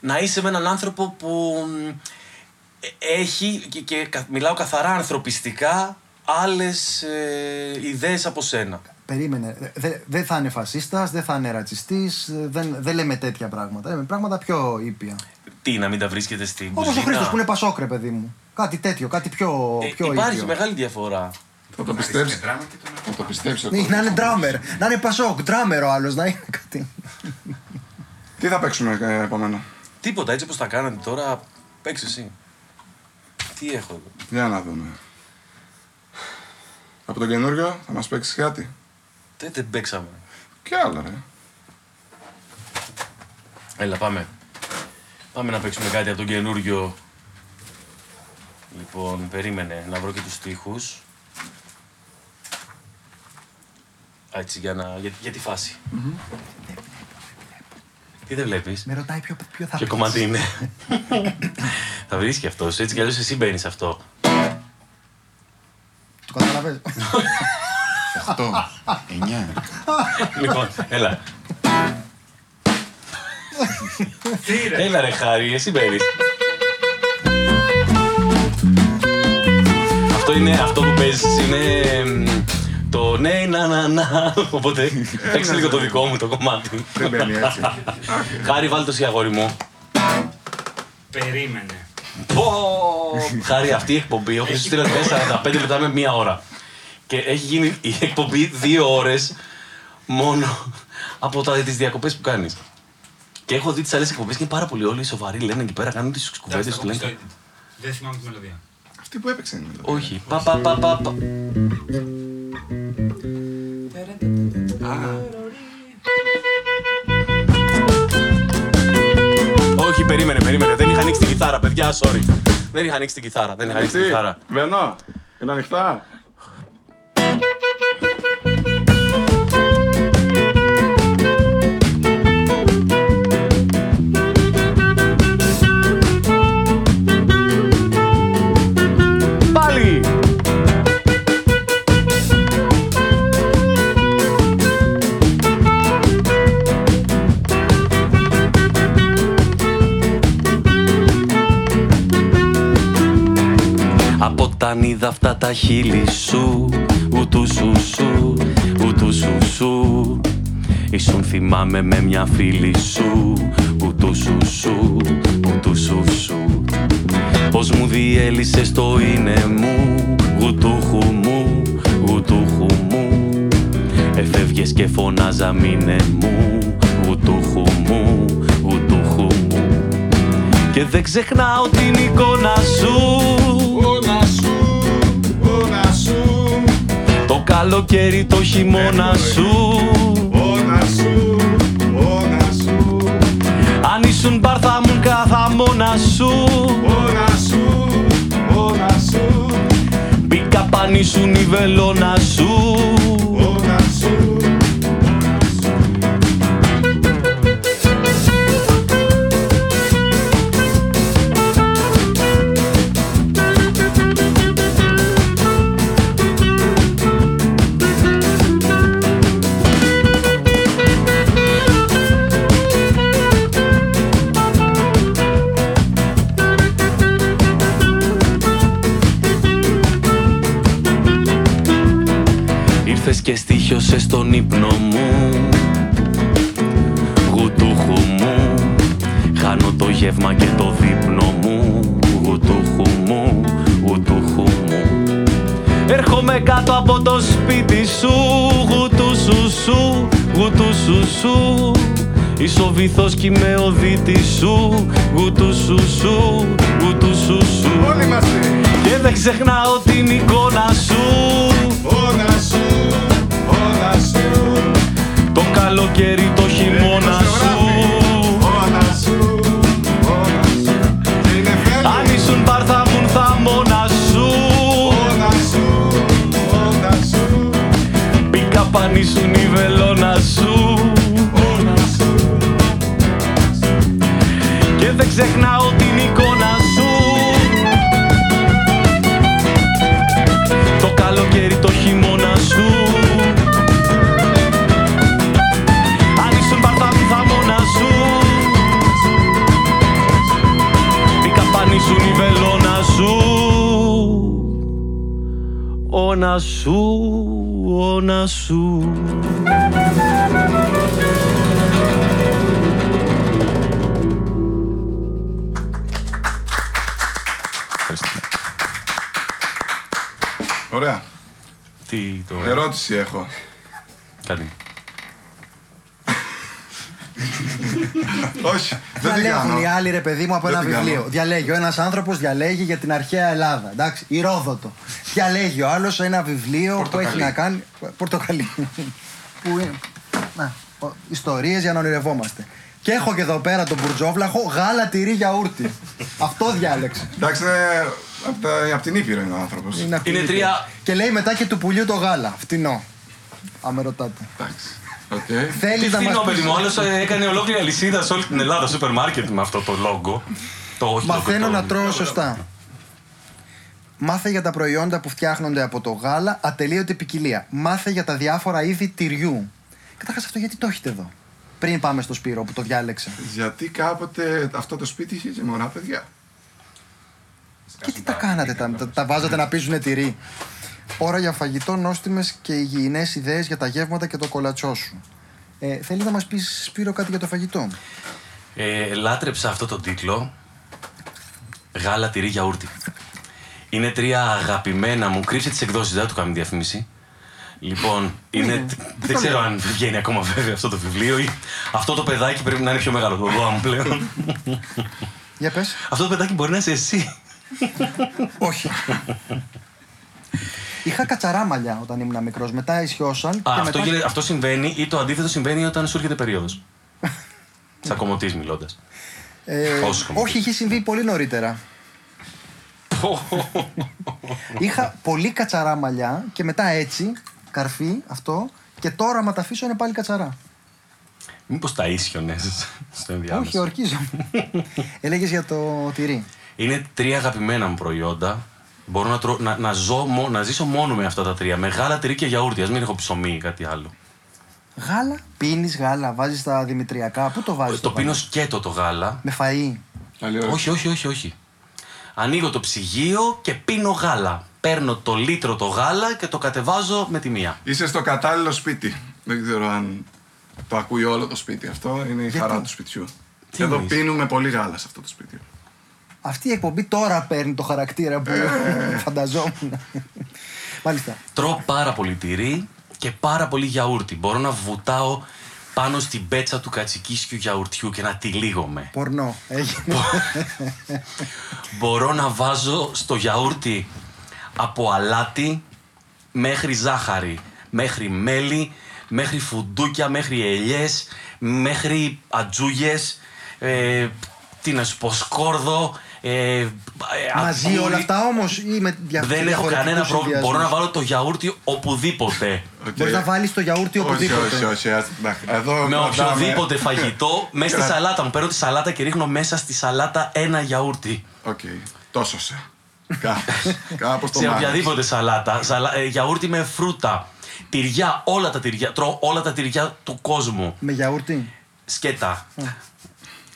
να είσαι με έναν άνθρωπο που μ, ε, έχει, και, και κα- μιλάω καθαρά ανθρωπιστικά, άλλες ε, ιδέες από σένα. Περίμενε. Δεν δεν θα είναι φασίστας, δεν θα είναι ρατσιστής, δεν, δεν λέμε τέτοια πράγματα. Λέμε πράγματα πιο ήπια. Τι, να μην τα βρίσκεται στην Όπως ο κουζίνα; Χρήστος που είναι πασόκρε, παιδί μου. Κάτι τέτοιο, κάτι πιο, Ε, πιο υπάρχει ήπιο. μεγάλη διαφορά. Θα το πιστέψεις. Θα το πιστέψεις. Ναι, να είναι ντράμερ. Να είναι πασόκ, ντράμερ ο άλλος, να είναι κάτι. Τι θα παίξουμε ε, επόμενο; Τίποτα έτσι όπως τα κάνατε τώρα, παίξει εσύ. Τι έχω εδώ; Για να δούμε. Από τον καινούριο θα μας παίξεις κάτι; Δεν, δεν παίξαμε. Και άλλα ρε. Έλα, πάμε. Πάμε να παίξουμε κάτι από τον καινούριο. Λοιπόν, περίμενε να βρω και τους στίχους. Έτσι, για, να, για, για τη φάση. Τι δεν βλέπεις; Με ρωτάει ποιο, ποιο θα Ποιο πεις. κομμάτι είναι. Θα βρεις και αυτός. Έτσι κι αλλιώς εσύ μπαίνεις σε αυτό. Το καταλαβαίνεις. 8, 9. λοιπόν, έλα. έλα ρε Χάρη, εσύ μπαίνεις. αυτό είναι, αυτό που παίζεις είναι μ, το ναι, να, να, να. Οπότε παίξε λίγο το δικό μου το κομμάτι. Δεν μπαίνει έτσι. Χάρη, βάλτε το εσύ αγόρι μου. Περίμενε. Πω! Χάρη, αυτή η εκπομπή, ο Χρήστος στείλε 45 λεπτά με μία ώρα. Και έχει γίνει η εκπομπή δύο ώρες μόνο από τα, τις διακοπές που κάνεις. Και έχω δει τις άλλες εκπομπές και είναι πάρα πολύ όλοι σοβαροί, λένε εκεί πέρα, κάνουν τις κουβέντες Εντάξει, του, θα πω λένε. στο- Δεν θυμάμαι τη μελωδία. Αυτή που έπαιξε είναι. δηλαδή. Όχι, πα, πα, πα, πα, πα. Όχι, περίμενε, περίμενε. Δεν είχα ανοίξει την κιθάρα, παιδιά, sorry. Δεν είχα ανοίξει την κιθάρα, δεν είχα ανοίξει την Τι, κιθάρα. Μπαίνω. Είναι ανοιχτά. Από τα είδα αυτά τα χείλη σου Ουτού σου σου, ουτού σου σου. Ήσουν θυμάμαι με μια φίλη σου Ουτού σου σου, ουτού σου σου. Πως μου διέλυσες το είναι μου Γουτούχου μου, γουτούχου μου. Εφεύγες και φωνάζα μήνε μου Γουτούχου μου, γουτούχου μου. Και δεν ξεχνάω την εικόνα σου καλοκαίρι το χειμώνα σου. Όνα σου, όνα σου, Αν ήσουν μπαρ θα ήμουν καθα μόνα σου. Όνα σου, όνα σου, Μπήκα πανί σου η βελόνα σου Ήρθες και στήχιωσες στον ύπνο μου Γουτούχου μου. Χάνω το γεύμα και το δείπνο μου Γουτούχου μου, γουτούχου μου. Έρχομαι κάτω από το σπίτι σου Γουτού σου σου, γουτού σου. Σου Είσαι ο βυθός κι είμαι ο δίτης σου Γουτού σου σου, γουτού σου σου. Όλοι μαζί. Και δεν ξεχνάω την εικόνα σου καλοκαίρι, το χειμώνα σου όνα σου, όνα σου. Και είναι φέρνει. Αν ήσουν μπαρ θα ήμουν θα μόνα σου Όνα σου, όνα σου, Μπήκα πανί σου Όνα σου, όνα σου Ωραία. Τι το. Ερώτηση έχω. Καλή. Όχι, δεν την Διαλέγουν οι κάνω. άλλοι ρε παιδί μου από Δεν ένα την κάνω. βιβλίο. Διαλέγει ο ένας άνθρωπος διαλέγει για την αρχαία Ελλάδα. Εντάξει, Ηρόδοτο. Διαλέγει ο άλλος ένα βιβλίο που Πορτοκαλί. έχει να κάνει. Πορτοκαλί. που είναι. Να, ιστορίες για να ονειρευόμαστε. Και έχω και εδώ πέρα τον μπουρτζόβλαχο γάλα τυρί γιαούρτι. Αυτό διάλεξε. Εντάξει, είναι από, τα, από την Ήπειρο είναι ο άνθρωπος. Είναι, αυτή η Είναι λύπη. τρία- Και λέει μετά και του πουλιού το γάλα. Φτηνό. Αν με ρωτάτε. Εντάξει. Οκ. Θέλει Τι να φθηνό, μας παιδί μου. Άλλο έκανε ολόκληρη αλυσίδα σε όλη την Ελλάδα σούπερ μάρκετ με αυτό το λόγο. Το όχι Μαθαίνω το- να τρώω σωστά. Μάθε για τα προϊόντα που φτιάχνονται από το γάλα, ατελείωτη ποικιλία. Μάθε για τα διάφορα είδη τυριού. Καταρχάς αυτό γιατί το έχετε εδώ. Πριν πάμε στο Σπύρο που το διάλεξε; Γιατί κάποτε αυτό το σπίτι είχε και μωρά παιδιά. Και τι τα κάνατε, τα, τα, τα βάζατε να πίζουν τυρί; Ώρα για φαγητό, νόστιμες και υγιεινές ιδέες για τα γεύματα και το κολατσό σου. Ε, θέλει να μας πεις Σπύρο κάτι για το φαγητό; Ε, λάτρεψα αυτό το τίτλο. Γάλα, τυρί, γιαούρτι. Είναι τρία αγαπημένα μου. Κρύψε τι εκδόσει, δεν θα του κάνουμε διαφήμιση. Λοιπόν, είναι, δεν ξέρω αν βγαίνει ακόμα βέβαια αυτό το βιβλίο ή αυτό το παιδάκι πρέπει να είναι πιο μεγάλο από εγώ μου πλέον. Για πες. αυτό το παιδάκι μπορεί να είσαι εσύ. Όχι. Είχα κατσαρά μαλλιά όταν ήμουν μικρός. Μετά ισιώσαν. Α, και αυτό, μετά... γίνεται- αυτό συμβαίνει ή το αντίθετο συμβαίνει όταν σου έρχεται περίοδος. Τσακωμωτή μιλώντας. Ε, Όσο χαμηλό. όχι, είχε συμβεί πολύ νωρίτερα. Είχα πολύ κατσαρά μαλλιά και μετά έτσι, καρφί αυτό, και τώρα άμα τα αφήσω είναι πάλι κατσαρά. Μήπως τα ίσιονες στο ενδιάμεσο. Όχι, ορκίζομαι. Έλεγες για το τυρί. Είναι τρία αγαπημένα μου προϊόντα. Μπορώ να, τρώ, να, να, ζω, μό- να ζήσω μόνο με αυτά τα τρία. Με γάλα, τυρί και γιαούρτι. Α μην έχω ψωμί ή κάτι άλλο. Γάλα, πίνεις γάλα, βάζεις τα δημητριακά; Πού το βάζεις. το πίνω σκέτο το γάλα. Με φαΐ. Άλλη ωραία. όχι, όχι, όχι, όχι. Ανοίγω το ψυγείο και πίνω γάλα. Παίρνω το λίτρο το γάλα και το κατεβάζω με τη μία. Είσαι στο κατάλληλο σπίτι. Δεν ξέρω αν το ακούει όλο το σπίτι αυτό. Είναι η χαρά του σπιτιού. Τι Εδώ εννοείς; πίνουμε πολύ γάλα σε αυτό το σπίτι. Αυτή η εκπομπή τώρα παίρνει το χαρακτήρα που φανταζόμουν. Μάλιστα. Τρώω πάρα πολύ τυρί και πάρα πολύ γιαούρτι. Μπορώ να βουτάω πάνω στην πέτσα του κατσικίσιου γιαουρτιού και να τυλίγομαι. Πορνό. Έγινε. Μπορώ να βάζω στο γιαούρτι από αλάτι μέχρι ζάχαρη, μέχρι μέλι, μέχρι φουντούκια, μέχρι ελιές, μέχρι ατζούγες, ε, τι να σου πω, σκόρδο, ε, ε, Μαζί ακούρι. όλα αυτά όμως ή με δια... Δεν έχω διαφορετικούς κανένα πρόβλημα. Μπορώ να συνδυασμούς; βάλω το γιαούρτι οπουδήποτε. Οκ. Μπορείς να βάλεις το γιαούρτι Όχι, οπουδήποτε; όχι, όχι. ας- εντάξει, Εδώ με κρατάμε- οποιοδήποτε φαγητό, μέσα στη Κρα- σαλάτα μου. Παίρνω τη σαλάτα και ρίχνω μέσα στη σαλάτα ένα γιαούρτι. Οκ. Τόσο σε. Κάπως. Κάπως το σε μάθεις. οποιαδήποτε σαλάτα. Σαλα... ε, γιαούρτι με φρούτα. Τυριά, όλα τα τυριά. Τρώω όλα τα τυριά του κόσμου. Με γιαούρτι; Σκέτα.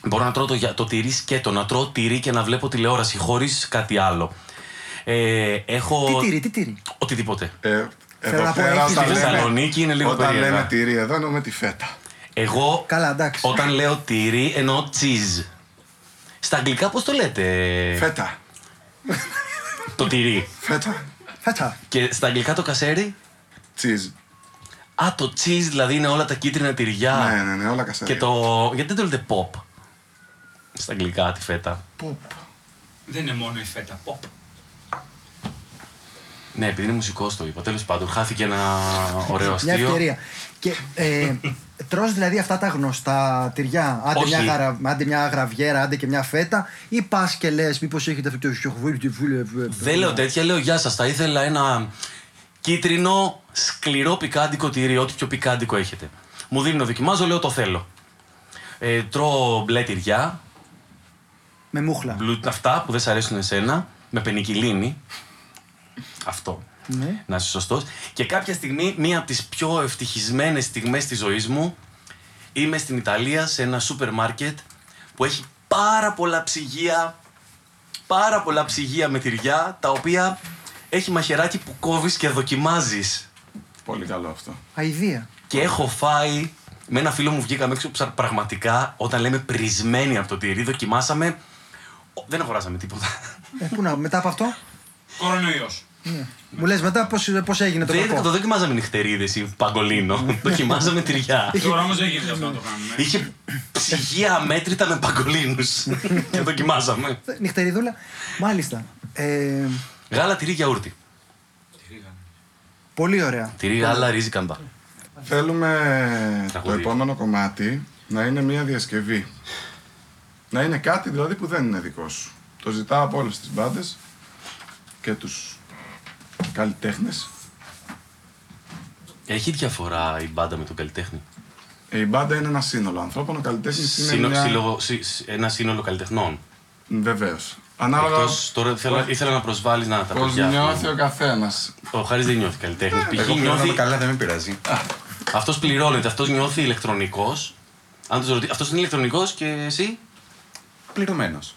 Μπορώ να τρώω το, για- το τυρί σκέτο, να τρώω τυρί και να βλέπω τηλεόραση χωρίς κάτι άλλο. Ε, έχω. Τι τυρί, τι τυρί; Οτιδήποτε. Ε, Θέλω εδώ να πω, πέρα έχεις όταν στη λέμε- Θεσσαλονίκη είναι λίγο Όταν περίεργα. λέμε τυρί εδώ εννοούμε τη φέτα. Εγώ Καλά, εντάξει. όταν λέω τυρί εννοώ cheese. Στα αγγλικά πώς το λέτε; Φέτα. το τυρί. Φέτα. Φέτα. Και στα αγγλικά το κασέρι; Cheese. Α, το cheese δηλαδή είναι όλα τα κίτρινα τυριά. Ναι, ναι, ναι, όλα κασέρια. Και το. Γιατί δεν το λέτε pop; Στα αγγλικά τη φέτα. Ποπ. Δεν είναι μόνο η φέτα. Ποπ. Ναι, επειδή είναι μουσικός το είπα. Τέλος πάντων, χάθηκε ένα ωραίο Μια αστείο. ευκαιρία. Και ε, τρως δηλαδή αυτά τα γνωστά τυριά. Άντε Όχι. μια, γαρα, άντε μια γραβιέρα, άντε και μια φέτα. Ή πας και λες, μήπως έχετε αυτό το σιωχβούλι, τη βούλη. Δεν λέω τέτοια, λέω γεια σας. Θα ήθελα ένα κίτρινο, σκληρό πικάντικο τυρί, ό,τι πιο πικάντικο έχετε. Μου δίνει να δοκιμάζω, λέω το θέλω. Ε, τρώω μπλε τυριά, Με μούχλα. μπλου, αυτά που δεν σ' αρέσουν εσένα, με πενικυλίνη. Αυτό. Ναι. Να είσαι σωστός. Και κάποια στιγμή, μία από τις πιο ευτυχισμένες στιγμές της ζωής μου, είμαι στην Ιταλία σε ένα σούπερ μάρκετ που έχει πάρα πολλά ψυγεία. Πάρα πολλά ψυγεία με τυριά, τα οποία έχει μαχαιράκι που κόβεις και δοκιμάζεις. Πολύ καλό αυτό. Αηδία. Και έχω φάει. Με ένα φίλο μου βγήκαμε έξω ψα- πραγματικά όταν λέμε πρισμένοι από το τυρί, δοκιμάσαμε. Ο, Δεν αγοράσαμε τίποτα. Ε, πού να, μετά από αυτό; Κορονοϊός. Μου λες μετά πώς έγινε το Δεν το κακό. δοκιμάζαμε νυχτερίδες ή παγκολίνο. δοκιμάζαμε τυριά. Τώρα όμως δεν γίνεται αυτό να το κάνουμε. Είχε ψυγεία αμέτρητα με παγκολίνους. και δοκιμάζαμε. Ε, Νυχτεριδούλα. Μάλιστα. Ε, Γάλα, τυρί, γιαούρτι. πολύ ωραία. Τυρί, γάλα, ρύζι, καμπά. Θέλουμε το Τραγούδι. επόμενο κομμάτι να είναι μια διασκευή. Να είναι κάτι δηλαδή που δεν είναι δικό σου. Το ζητάω από όλες τις μπάντες και τους καλλιτέχνες. Έχει διαφορά η μπάντα με τον καλλιτέχνη; Ε, Η μπάντα είναι ένα σύνολο ανθρώπων, ο καλλιτέχνης είναι Σύνο- μια... σύλλογο- σύ- σύ- ένα σύνολο καλλιτεχνών. Βεβαίως. Ανάλογα Εκτός, τώρα θέλω, ήθελα να προσβάλλεις να τα πώς παιδιά. νιώθει ο καθένας. Ο Χάρης δεν νιώθει καλλιτέχνη. Π.χ. Εγώ πληρώνομαι νιώθει. καλά, δεν με πειράζει. Αυτός πληρώνεται, αυτός νιώθει ηλεκτρονικός. Αν τους ρωτήσει, αυτός είναι ηλεκτρονικός και εσύ; Πληρωμένος.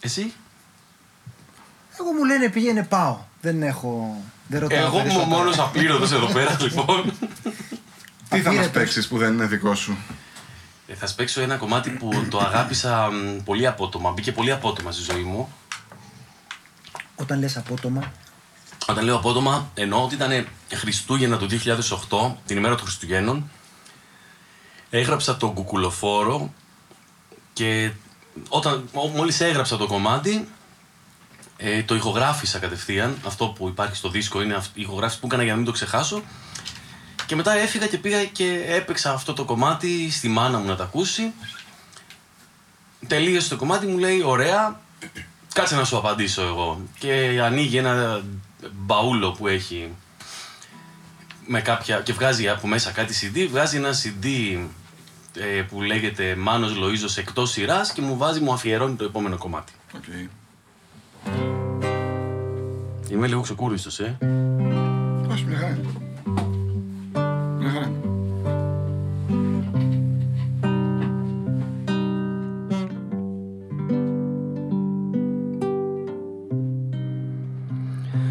Εσύ; Εγώ μου λένε πήγαινε πάω. Δεν έχω. Δεν ρωτάω. Εγώ είμαι ο περισσότερα. μόνος απλήρωτος εδώ πέρα, λοιπόν. Τι θα μας Αφήρετος. παίξεις που δεν είναι δικό σου; Ε, θα σπέξω ένα κομμάτι που το αγάπησα μ, πολύ απότομα. Μπήκε πολύ απότομα στη ζωή μου. Όταν λες απότομα. Όταν λέω απότομα, εννοώ ότι ήταν Χριστούγεννα του 2008, την ημέρα των Χριστουγέννων. Έγραψα τον κουκουλοφόρο και όταν, μ- μόλις έγραψα το κομμάτι, ε, το ηχογράφησα κατευθείαν. Αυτό που υπάρχει στο δίσκο είναι αυ- η ηχογράφηση που έκανα για να μην το ξεχάσω. Και μετά έφυγα και πήγα και έπαιξα αυτό το κομμάτι στη μάνα μου να τα ακούσει. Τελείωσε το κομμάτι, μου λέει: Ωραία, κάτσε να σου απαντήσω εγώ. Και ανοίγει ένα μπαούλο που έχει με κάποια, και βγάζει από μέσα κάτι CD, βγάζει ένα CD ε, που λέγεται Μάνος Λοΐζος εκτός σειράς και μου βάζει, μου αφιερώνει το επόμενο κομμάτι. Οκ. Είμαι λίγο ξεκούρδιστος, ε. Όχι, μια χαρά είναι. Μια χαρά είναι.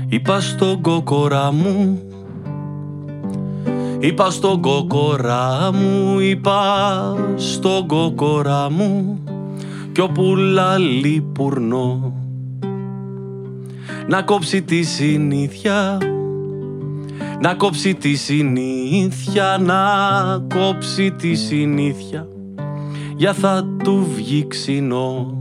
Είπα στον κόκορα μου Είπα στον κόκορα μου Είπα στον κόκορα μου Κι όπου λαλεί πουρνό. Να κόψει τη συνήθεια Να κόψει τη συνήθεια Να κόψει τη συνήθεια Για θα του βγει ξινό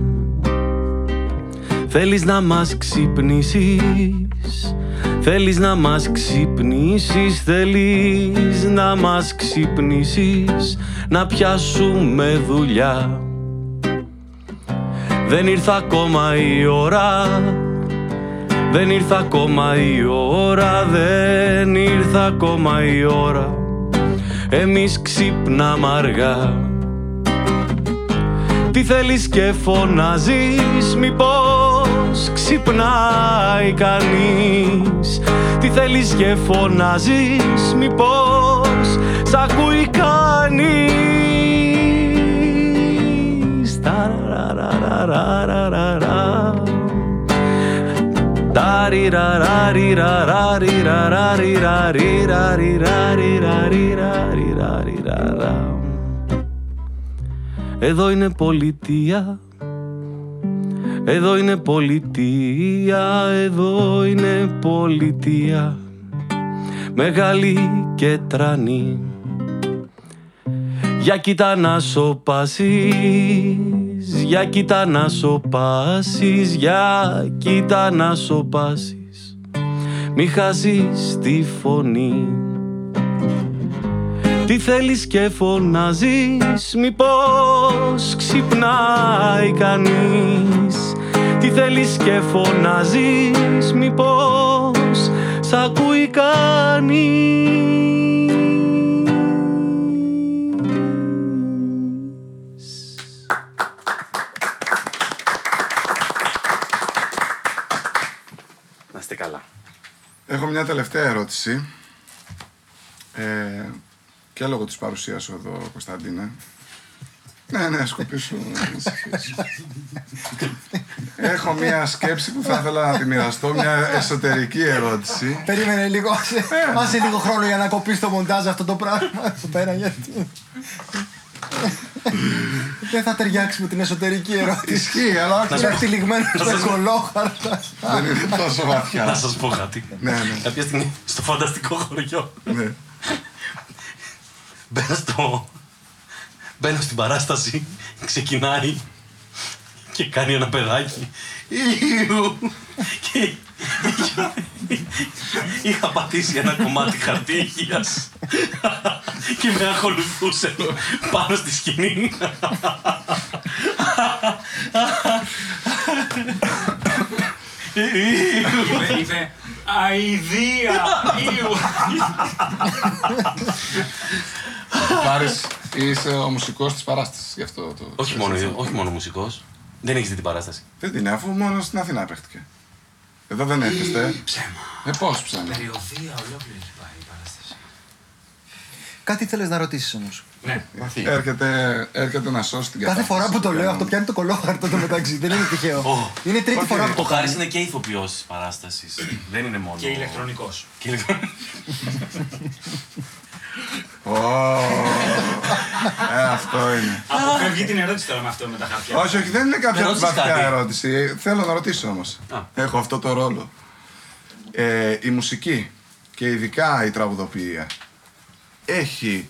Θέλεις να μας ξυπνήσεις. Θέλεις να μας ξυπνήσεις. Θέλεις να μας ξυπνήσεις. Να πιάσουμε δουλειά. Δεν ήρθε ακόμα η ώρα. Δεν ήρθε ακόμα η ώρα. Δεν ήρθε ακόμα η ώρα. Εμείς ξυπνάμε αργά. Τι θέλεις και φωνάζεις Μήπως ξυπνάει κανείς Τι θέλεις και φωνάζεις μήπως σ' ακούει κανείς Εδώ είναι πολιτεία εδώ είναι πολιτεία, εδώ είναι πολιτεία. Μεγάλη και τρανή. Για κοίτα να σοπάσεις, για κοίτα να σοπάσεις Για κοίτα να σοπάσεις Μη χάσεις τη φωνή τι θέλεις και φωνάζεις Μήπως ξυπνάει κανείς Τι θέλεις και φωνάζεις Μήπως σ' ακούει κανείς Να είστε καλά. Έχω μια τελευταία ερώτηση. Ε, και λόγω της παρουσίας σου εδώ, Κωνσταντίνε. ναι, ναι, σκοπίσου. Έχω μια σκέψη που θα ήθελα να τη μοιραστώ, μια εσωτερική ερώτηση. Περίμενε λίγο. Άσε λίγο χρόνο για να κοπείς το μοντάζ αυτό το πράγμα εδώ πέρα γιατί. Δεν θα ταιριάξει με την εσωτερική ερώτηση. Ισχύει, αλλά όχι. Είναι τυλιγμένο στο κολόχαρτα. Δεν είναι τόσο Να βαθιά. σας πω κάτι. Ναι, ναι. Κάποια στιγμή στο φανταστικό χωριό ναι. Μπαίνω στο... Μπαίνω στην παράσταση, ξεκινάει και κάνει ένα παιδάκι. Ιου. Και είχα πατήσει ένα κομμάτι χαρτί υγείας και με ακολουθούσε πάνω στη σκηνή. Είπε, είπε, αηδία, Ιου. Πάρεις, είσαι ο μουσικός της παράστασης, γι' αυτό το... όχι, μόνο, όχι μόνο μουσικός. Δεν έχεις δει την παράσταση. Δεν την είναι, αφού μόνο στην Αθήνα παίχτηκε. Εδώ δεν έρχεστε. Ψέμα. Ε, πώς ψάχνει. Περιοδία ολόκληρη έχει πάει η παράσταση. Κάτι θέλεις να ρωτήσεις όμως. Ναι. Έρχεται, έρχεται να σώσει την Κάθε κατάσταση. φορά που το λέω, Κάνουμε. αυτό πιάνει το κολόχαρτο το μεταξύ. Δεν είναι τυχαίο. Ω. Είναι τρίτη Όχι, φορά που Το το κάνει. Χάρης είναι και ηθοποιός της παράστασης. Δεν είναι μόνο... Και ηλεκτρονικός. Και ηλεκτρονικός. Ω, Ε, αυτό είναι. Αποφεύγει την ερώτηση τώρα με αυτό με τα χαρτιά. όχι, όχι, δεν είναι κάποια ρώτησες βαθιά κάτι; ερώτηση. Θέλω να ρωτήσω όμως. Α. Έχω αυτό το ρόλο. Ε, η μουσική και ειδικά η τραγουδοποιία έχει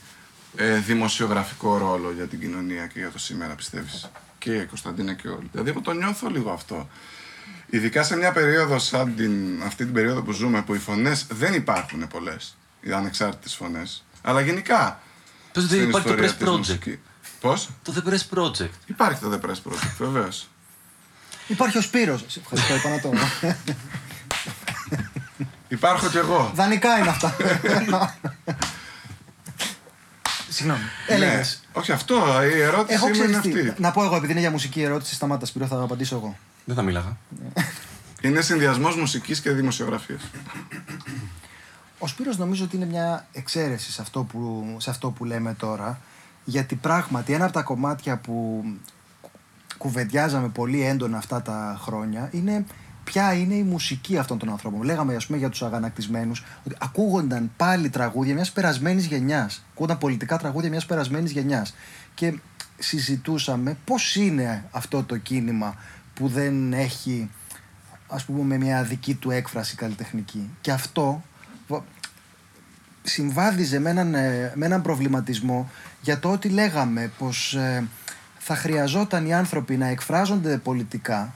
ε, δημοσιογραφικό ρόλο για την κοινωνία και για το σήμερα, πιστεύεις; Και η Κωνσταντίνα και όλοι. Δηλαδή, εγώ το νιώθω λίγο αυτό. Ειδικά σε μια περίοδο σαν την, αυτή την περίοδο που ζούμε, που οι φωνές δεν υπάρχουν πολλές, οι ανεξάρτητες φωνές, αλλά γενικά Πες ότι στην υπάρχει το ιστορία Press της Project. μουσικής. Πώς; Το The Press Project. Υπάρχει το The Press Project, βεβαίως. Υπάρχει ο Σπύρος. Σε Ευχαριστώ, είπα να το. Υπάρχω κι εγώ. Δανεικά είναι αυτά. Συγγνώμη. Έλεγες. Ναι. Όχι αυτό, η ερώτηση Έχω μου είναι ξέρει αυτή. Να πω εγώ, επειδή είναι για μουσική ερώτηση, σταμάτα Σπύρο, θα απαντήσω εγώ. Δεν θα μίλαγα. Είναι συνδυασμός μουσικής και δημοσιογραφίας. Ο Σπύρος νομίζω ότι είναι μια εξαίρεση σε αυτό που, σε αυτό που λέμε τώρα, γιατί πράγματι ένα από τα κομμάτια που κουβεντιάζαμε πολύ έντονα αυτά τα χρόνια είναι ποια είναι η μουσική αυτών των ανθρώπων. Λέγαμε, ας πούμε, για τους αγανακτισμένους, ότι ακούγονταν πάλι τραγούδια μιας περασμένης γενιάς. Ακούγονταν πολιτικά τραγούδια μιας περασμένης γενιάς. Και συζητούσαμε πώς είναι αυτό το κίνημα που δεν έχει ας πούμε μια δική του έκφραση καλλιτεχνική. Και αυτό β- συμβάδιζε με έναν, ε, με έναν προβληματισμό για το ότι λέγαμε πως ε, θα χρειαζόταν οι άνθρωποι να εκφράζονται πολιτικά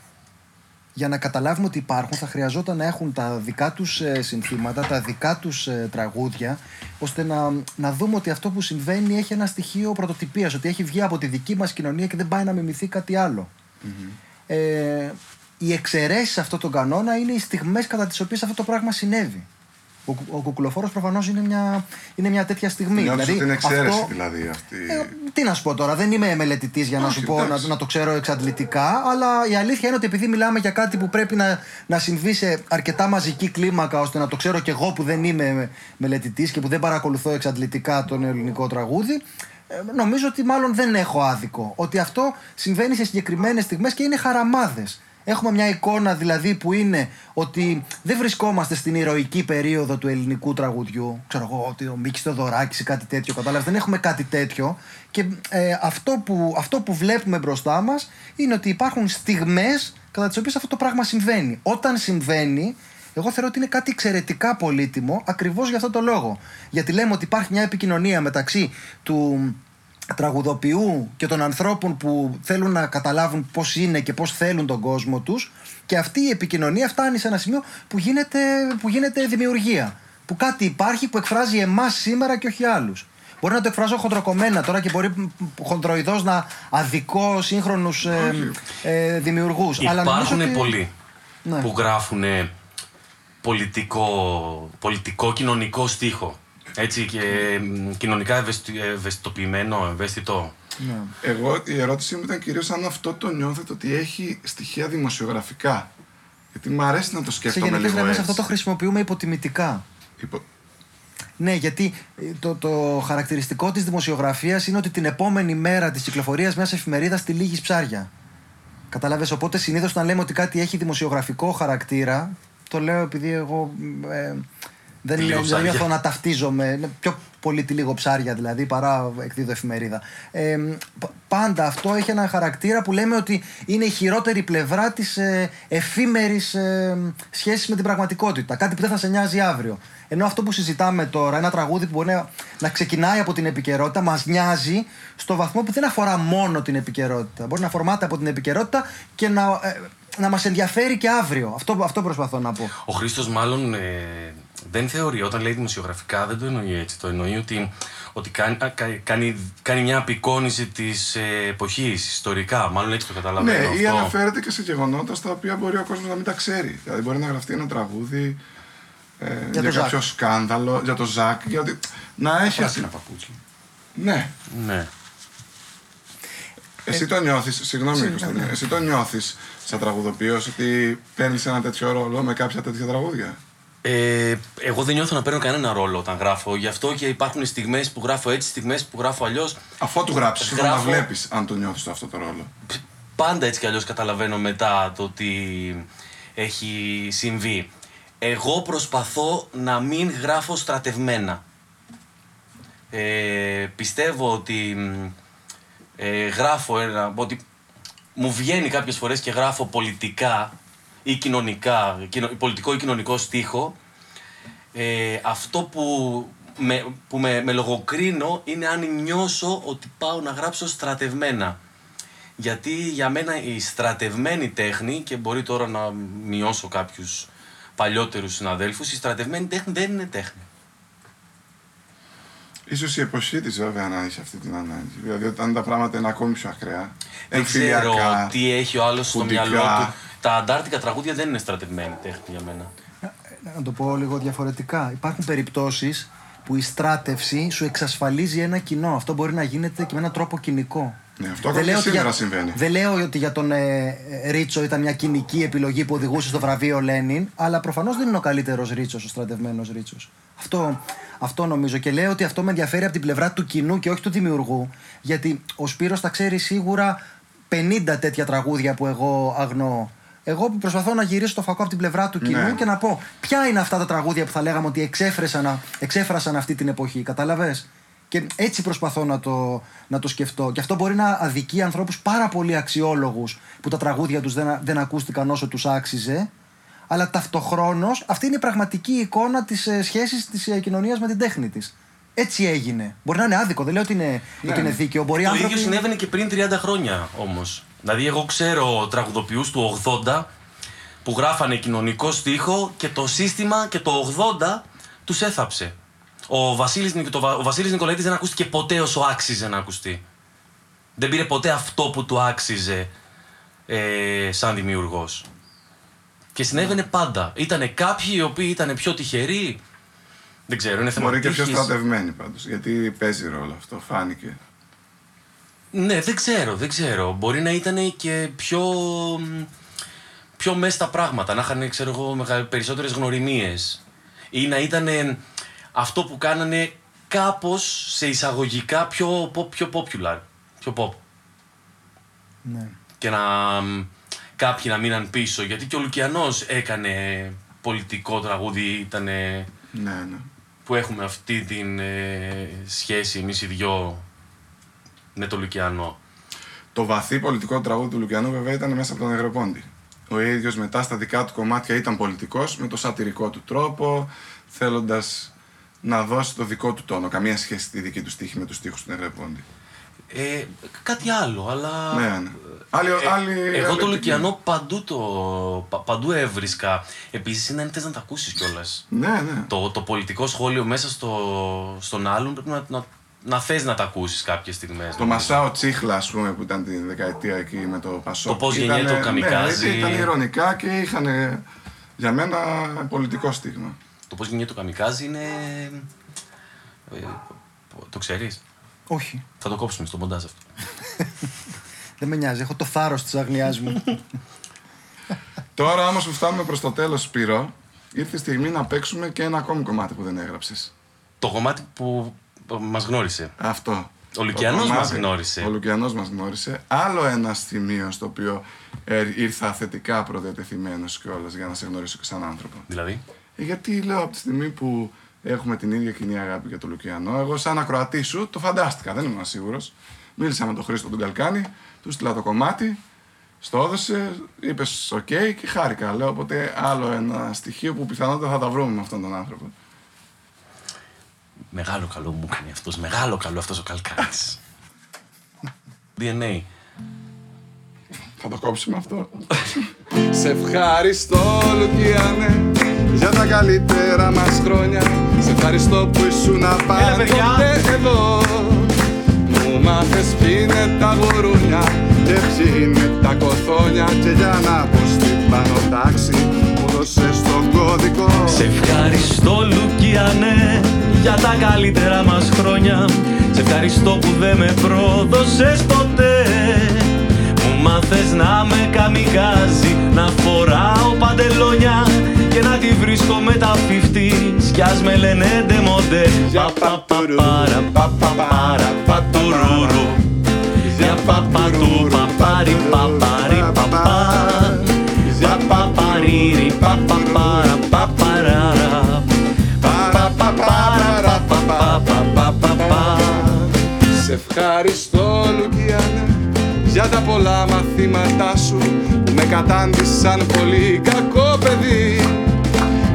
για να καταλάβουμε ότι υπάρχουν θα χρειαζόταν να έχουν τα δικά τους ε, συνθήματα, τα δικά τους ε, τραγούδια ώστε να, να δούμε ότι αυτό που συμβαίνει έχει ένα στοιχείο πρωτοτυπίας ότι έχει βγει από τη δική μας κοινωνία και δεν πάει να μιμηθεί κάτι άλλο. Ε, οι εξαιρέσεις σε αυτόν τον κανόνα είναι οι στιγμές κατά τις οποίες αυτό το πράγμα συνέβη. Ο, κου- ο κουκουλοφόρο προφανώς είναι μια, είναι μια τέτοια στιγμή. Νιώθεις ότι είναι εξαίρεση αυτό- δηλαδή αυτή. ε, τι να σου πω τώρα, δεν είμαι μελετητής για να Όχι, σου πω να, εντάξει. να το ξέρω εξαντλητικά, αλλά η αλήθεια είναι ότι επειδή μιλάμε για κάτι που πρέπει να, να συμβεί σε αρκετά μαζική κλίμακα ώστε να το ξέρω κι εγώ που δεν είμαι μελετητής και που δεν παρακολουθώ εξαντλητικά τον ελληνικό τραγούδι, ε, νομίζω ότι μάλλον δεν έχω άδικο. Ότι αυτό συμβαίνει σε συγκεκριμένες στιγμές και είναι χαραμάδες. Έχουμε μια εικόνα δηλαδή που είναι ότι δεν βρισκόμαστε στην ηρωική περίοδο του ελληνικού τραγουδιού. Ξέρω εγώ, ότι ο Μίκης Θεοδωράκης ή κάτι τέτοιο. Κατάλαβες, δεν έχουμε κάτι τέτοιο. Και ε, αυτό, που, αυτό που βλέπουμε μπροστά μας είναι ότι υπάρχουν στιγμές κατά τις οποίες αυτό το πράγμα συμβαίνει. Όταν συμβαίνει, εγώ θεωρώ ότι είναι κάτι εξαιρετικά πολύτιμο ακριβώς για αυτό το λόγο. Γιατί λέμε ότι υπάρχει μια επικοινωνία μεταξύ του τραγουδοποιού και των ανθρώπων που θέλουν να καταλάβουν πώς είναι και πώς θέλουν τον κόσμο τους και αυτή η επικοινωνία φτάνει σε ένα σημείο που γίνεται, που γίνεται δημιουργία. Που κάτι υπάρχει που εκφράζει εμάς σήμερα και όχι άλλους. Μπορεί να το εκφράζω χοντροκομμένα τώρα και μπορεί χοντροειδώς να αδικό σύγχρονους ε, ε, δημιουργούς. Αλλά νομίζω Υπάρχουν ότι- πολλοί Ναι. που γράφουν πολιτικό, πολιτικό κοινωνικό στίχο. Έτσι και μ, κοινωνικά ευαισθη- ευαισθητοποιημένο, ευαίσθητο. Ναι. Εγώ η ερώτησή μου ήταν κυρίως αν αυτό το νιώθετε ότι έχει στοιχεία δημοσιογραφικά. Γιατί μου αρέσει να το Σε σκέφτομαι γενικές λίγο γραμμές έτσι. αυτό το χρησιμοποιούμε υποτιμητικά. Υπο- Ναι, γιατί ε, το, το χαρακτηριστικό της δημοσιογραφίας είναι ότι την επόμενη μέρα της κυκλοφορίας μιας εφημερίδας τη λύγεις ψάρια. Κατάλαβες, οπότε συνήθως όταν λέμε ότι κάτι έχει δημοσιογραφικό χαρακτήρα, το λέω επειδή εγώ ε, δεν, Τη λίγο δεν ψάρια. νιώθω να ταυτίζομαι, είναι πιο πολύ τη λίγο ψάρια δηλαδή παρά εκδίδω εφημερίδα. Ε, π- πάντα αυτό έχει ένα χαρακτήρα που λέμε ότι είναι η χειρότερη πλευρά της ε, εφήμερης ε, σχέσης με την πραγματικότητα. Κάτι που δεν θα σε νοιάζει αύριο. Ενώ αυτό που συζητάμε τώρα, ένα τραγούδι που μπορεί να, να ξεκινάει από την επικαιρότητα, μας νοιάζει στο βαθμό που δεν αφορά μόνο την επικαιρότητα. Μπορεί να φορμάται από την επικαιρότητα και να, ε, να μας ενδιαφέρει και αύριο. Αυτό, αυτό προσπαθώ να πω. Ο Χρήστος, μάλλον ε, δεν θεωρεί, όταν λέει δημοσιογραφικά, δεν το εννοεί έτσι. Το εννοεί ότι, ότι κάνει, α, κα- κάνει, κάνει μια απεικόνηση της ε, εποχής, ιστορικά. Μάλλον έτσι το Ναι, καταλαβαίνω. ή αυτό. αναφέρεται και σε γεγονότα στα οποία μπορεί ο κόσμος να μην τα ξέρει. Δηλαδή, μπορεί να γραφτεί ένα τραγούδι ε, για, το κάποιο Ζακ. σκάνδαλο, για το Ζακ. Γιατί να έχει. Πράσινα παπούτσια. Ναι. Ναι. Εσύ το νιώθεις, συγγνώμη, Κωνσταντίνε, εσύ το νιώθεις σαν τραγουδοποιός ότι παίρνεις ένα τέτοιο ρόλο με κάποια τέτοια τραγούδια; Ε, εγώ δεν νιώθω να παίρνω κανένα ρόλο όταν γράφω. Γι' αυτό και υπάρχουν στιγμές που γράφω έτσι, στιγμές που γράφω αλλιώς. Αφού του γράψεις, θέλω να Γράφω- βλέπεις αν το νιώθεις αυτό το ρόλο. Πάντα έτσι κι αλλιώς καταλαβαίνω μετά το τι έχει συμβεί. Εγώ προσπαθώ να μην γράφω στρατευμένα. ε, πιστεύω ότι μ, ε, γράφω ένα, ότι μου βγαίνει κάποιες φορές και γράφω πολιτικά ή κοινωνικά, κοινο- πολιτικό ή κοινωνικό στίχο, ε, αυτό που με, που με, με λογοκρίνω είναι αν νιώσω ότι πάω να γράψω στρατευμένα. Γιατί για μένα η στρατευμένη τέχνη, και μπορεί τώρα να μειώσω κάποιους παλιότερους συναδέλφους, η στρατευμένη τέχνη δεν είναι τέχνη. Ίσως η εποχή της βέβαια να έχει αυτή την ανάγκη. Δηλαδή όταν τα πράγματα είναι ακόμη πιο ακραία. Δεν ξέρω εμφυλιακά, τι έχει ο άλλος στο φουντικά. μυαλό του. Τα αντάρτικα τραγούδια δεν είναι στρατευμένη τέχνη για μένα. Να το πω λίγο διαφορετικά. Υπάρχουν περιπτώσεις που η στράτευση σου εξασφαλίζει ένα κοινό. Αυτό μπορεί να γίνεται και με έναν τρόπο κοινικό. Ναι, αυτό ακόμα και ότι σήμερα για- συμβαίνει. Δεν λέω ότι για τον ε, ε, Ρίτσο ήταν μια κοινική επιλογή που οδηγούσε στο βραβείο Λένιν, αλλά προφανώς δεν είναι ο καλύτερος Ρίτσος, ο στρατευμένος Ρίτσος. Αυτό, αυτό νομίζω. Και λέω ότι αυτό με ενδιαφέρει από την πλευρά του κοινού και όχι του δημιουργού. Γιατί ο Σπύρος θα ξέρει σίγουρα 50 τέτοια τραγούδια που εγώ αγνοώ. Εγώ που προσπαθώ να γυρίσω το φακό από την πλευρά του κοινού Ναι. και να πω ποια είναι αυτά τα τραγούδια που θα λέγαμε ότι εξέφρασαν, εξέφρασαν αυτή την εποχή. Κατάλαβες; Και έτσι προσπαθώ να το, να το σκεφτώ. Και αυτό μπορεί να αδικεί ανθρώπους πάρα πολύ αξιόλογους που τα τραγούδια τους δεν, δεν ακούστηκαν όσο τους άξιζε. Αλλά ταυτοχρόνως αυτή είναι η πραγματική εικόνα της ε, σχέσης της ε, κοινωνίας με την τέχνη της. Έτσι έγινε. Μπορεί να είναι άδικο, δεν λέω ότι είναι, Ναι. ότι είναι δίκαιο. Μπορεί Το άνθρωποι... ίδιο συνέβαινε και πριν 30 χρόνια όμως. Δηλαδή, εγώ ξέρω τραγουδοποιούς του 80 που γράφανε κοινωνικό στίχο και το σύστημα και το 80 τους έθαψε. Ο Βασίλης, Νικ- το Βα- ο Βασίλης Νικολαίτης δεν ακούστηκε ποτέ όσο άξιζε να ακουστεί. Δεν πήρε ποτέ αυτό που του άξιζε ε, σαν δημιουργός. Και συνέβαινε πάντα. Ήτανε κάποιοι οι οποίοι ήταν πιο τυχεροί. Δεν ξέρω, είναι θέμα Μπορεί και πιο τύχης. στρατευμένη πάντως, γιατί παίζει ρόλο αυτό, φάνηκε. Ναι, δεν ξέρω, δεν ξέρω. Μπορεί να ήταν και πιο, μ, πιο μέσα στα πράγματα, να είχαν, ξέρω εγώ, μεγα- περισσότερες γνωριμίες. Ή να ήταν αυτό που κάνανε κάπως σε εισαγωγικά πιο, pop- πιο popular, πιο pop. Ναι. Και να μ, κάποιοι να μείναν πίσω, γιατί και ο Λουκιανός έκανε πολιτικό τραγούδι, ήτανε Ναι, ναι. που έχουμε αυτή την ε, σχέση εμείς οι δυο με τον Λουκιανό. Το βαθύ πολιτικό τραγούδι του Λουκιανού βέβαια ήταν μέσα από τον Νεγροπόντι. Ο ίδιος μετά στα δικά του κομμάτια ήταν πολιτικός με το σατυρικό του τρόπο, θέλοντας να δώσει το δικό του τόνο. Καμία σχέση τη δική του στίχη με τους στίχους του Νεγροπόντι. Ε, κάτι άλλο, αλλά. Ναι, ναι. Άλλη, Ε, άλλη, εγώ άλλη το επικοινωνία. Λουκιανό παντού, το, πα- παντού έβρισκα. Επίσης είναι αν θε να τα ακούσεις κιόλας. Ναι, ναι. Το, το πολιτικό σχόλιο μέσα στο, στον άλλον πρέπει να, να, να θες να τα ακούσεις κάποιες στιγμές. Το Μασάο Τσίχλα, ας πούμε, που ήταν τη δεκαετία εκεί με το Πασό. Το πώς γεννιέται ο Καμικάζι. Ναι, ήταν ηρωνικά και είχαν για μένα πολιτικό στίγμα. Το πώς γίνεται το καμικάζι είναι. Ε, το ξέρεις; Όχι. Θα το κόψουμε στο μοντάζ αυτό. Δεν με νοιάζει. Έχω το θάρρος της αγνιάς μου. Τώρα όμως που φτάνουμε προς το τέλος, Σπύρο, ήρθε η στιγμή να παίξουμε και ένα ακόμη κομμάτι που δεν έγραψες. Το κομμάτι που μας γνώρισε. Αυτό. Ο Λουκιανός Το κομμάτι- μας γνώρισε. Ο Λουκιανός μας γνώρισε. Άλλο ένα σημείο στο οποίο ε, ήρθα θετικά προδιατεθειμένος κιόλας για να σε γνωρίσω και σαν άνθρωπο. Δηλαδή; Ε, γιατί λέω από τη στιγμή που έχουμε την ίδια κοινή αγάπη για τον Λουκιανό, εγώ σαν ακροατής σου το φαντάστηκα, δεν ήμουν σίγουρος. Μίλησα με τον Χρήστο τον Καλκάνη, του στείλα το κομμάτι, στο έδωσε, είπες οκ και χάρηκα. Λέω οπότε άλλο ένα στοιχείο που πιθανότατα θα τα βρούμε με αυτόν τον άνθρωπο. Μεγάλο καλό μου κάνει αυτός. Μεγάλο καλό αυτός ο Καλκάνη. DNA. Θα το κόψουμε αυτό. Σε ευχαριστώ Λουκιανέ για τα καλύτερα μας χρόνια Σε ευχαριστώ που ήσουν πάντοτε εδώ Μου μάθες ποιοι είναι τα γουρούνια και ποιοι είναι τα κοθόνια Και για να πω στην πάνω τάξη μου δώσες τον κώδικο Σε ευχαριστώ Λουκιανέ για τα καλύτερα μας χρόνια. Σε ευχαριστώ που δεν με πρόδωσες ποτέ. Μου μάθες να με καμικάζει Να φοράω παντελόνια Και να τη βρίσκω με τα φιφτής Κι ας με λένε ντεμοντέ. Για Παπαπαπάρα παπαπάρα πατουρουρου Για παπατου παπάρι παπάρι παπά Για παπαρίρι παπαπάρα ευχαριστώ Λουκιάνε για τα πολλά μαθήματά σου που με κατάντησαν πολύ κακό παιδί.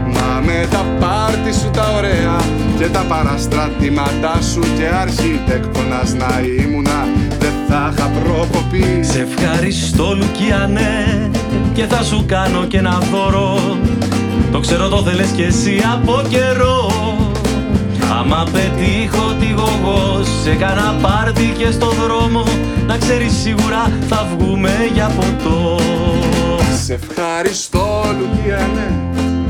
Μα με τα πάρτι σου τα ωραία και τα παραστρατήματά σου και αρχιτέκτονας να ήμουνα δεν θα είχα προκοπεί Σε ευχαριστώ Λουκιανέ και θα σου κάνω και ένα δώρο. Το ξέρω το θέλες κι εσύ από καιρό Άμα πετύχω τη γογό σε κάνα πάρτι και στο δρόμο Να ξέρεις σίγουρα θα βγούμε για ποτό. Σε ευχαριστώ Λουκιανέ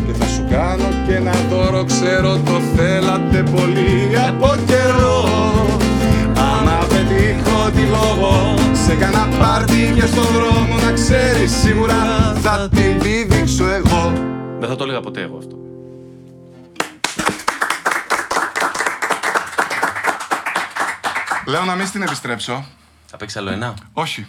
και θα σου κάνω και ένα δώρο ξέρω το θέλατε πολύ από καιρό. Άμα πετύχω τη λόγο σε κάνα πάρτι και στο δρόμο να ξέρεις σίγουρα θα την πηδήξω εγώ. Δεν θα το έλεγα ποτέ εγώ αυτό. Λέω να μην στην επιστρέψω Θα παίξεις άλλο ένα; Όχι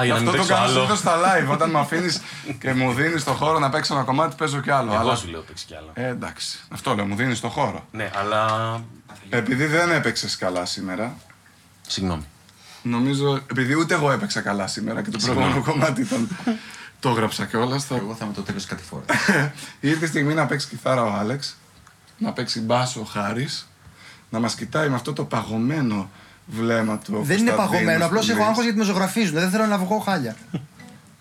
Α, για να Αυτό μην το παίξω κάνω άλλο. συνήθως στα live όταν με αφήνεις και μου δίνεις το χώρο να παίξω ένα κομμάτι, παίζω κι άλλο. Εγώ αλλά... σου λέω παίξεις κι άλλο. Ε, εντάξει. Αυτό λέω, μου δίνεις το χώρο. Ναι, αλλά. Επειδή δεν έπαιξες καλά σήμερα, Συγγνώμη. νομίζω. Επειδή ούτε εγώ έπαιξα καλά σήμερα και το προηγούμενο κομμάτι ήταν. το έγραψα κιόλας. Θα... Εγώ θα με το τέλος κάτι φορά. Ήρθε η στιγμή να παίξει κιθάρα ο Άλεξ, να παίξει μπάσο ο Χάρης, να μας κοιτάει με αυτό το παγωμένο βλέμμα του. ο Δεν είναι Κωνσταντίνος παγωμένο, απλώς που έχω λέει. άγχος γιατί με ζωγραφίζουν. Δεν θέλω να βγω χάλια.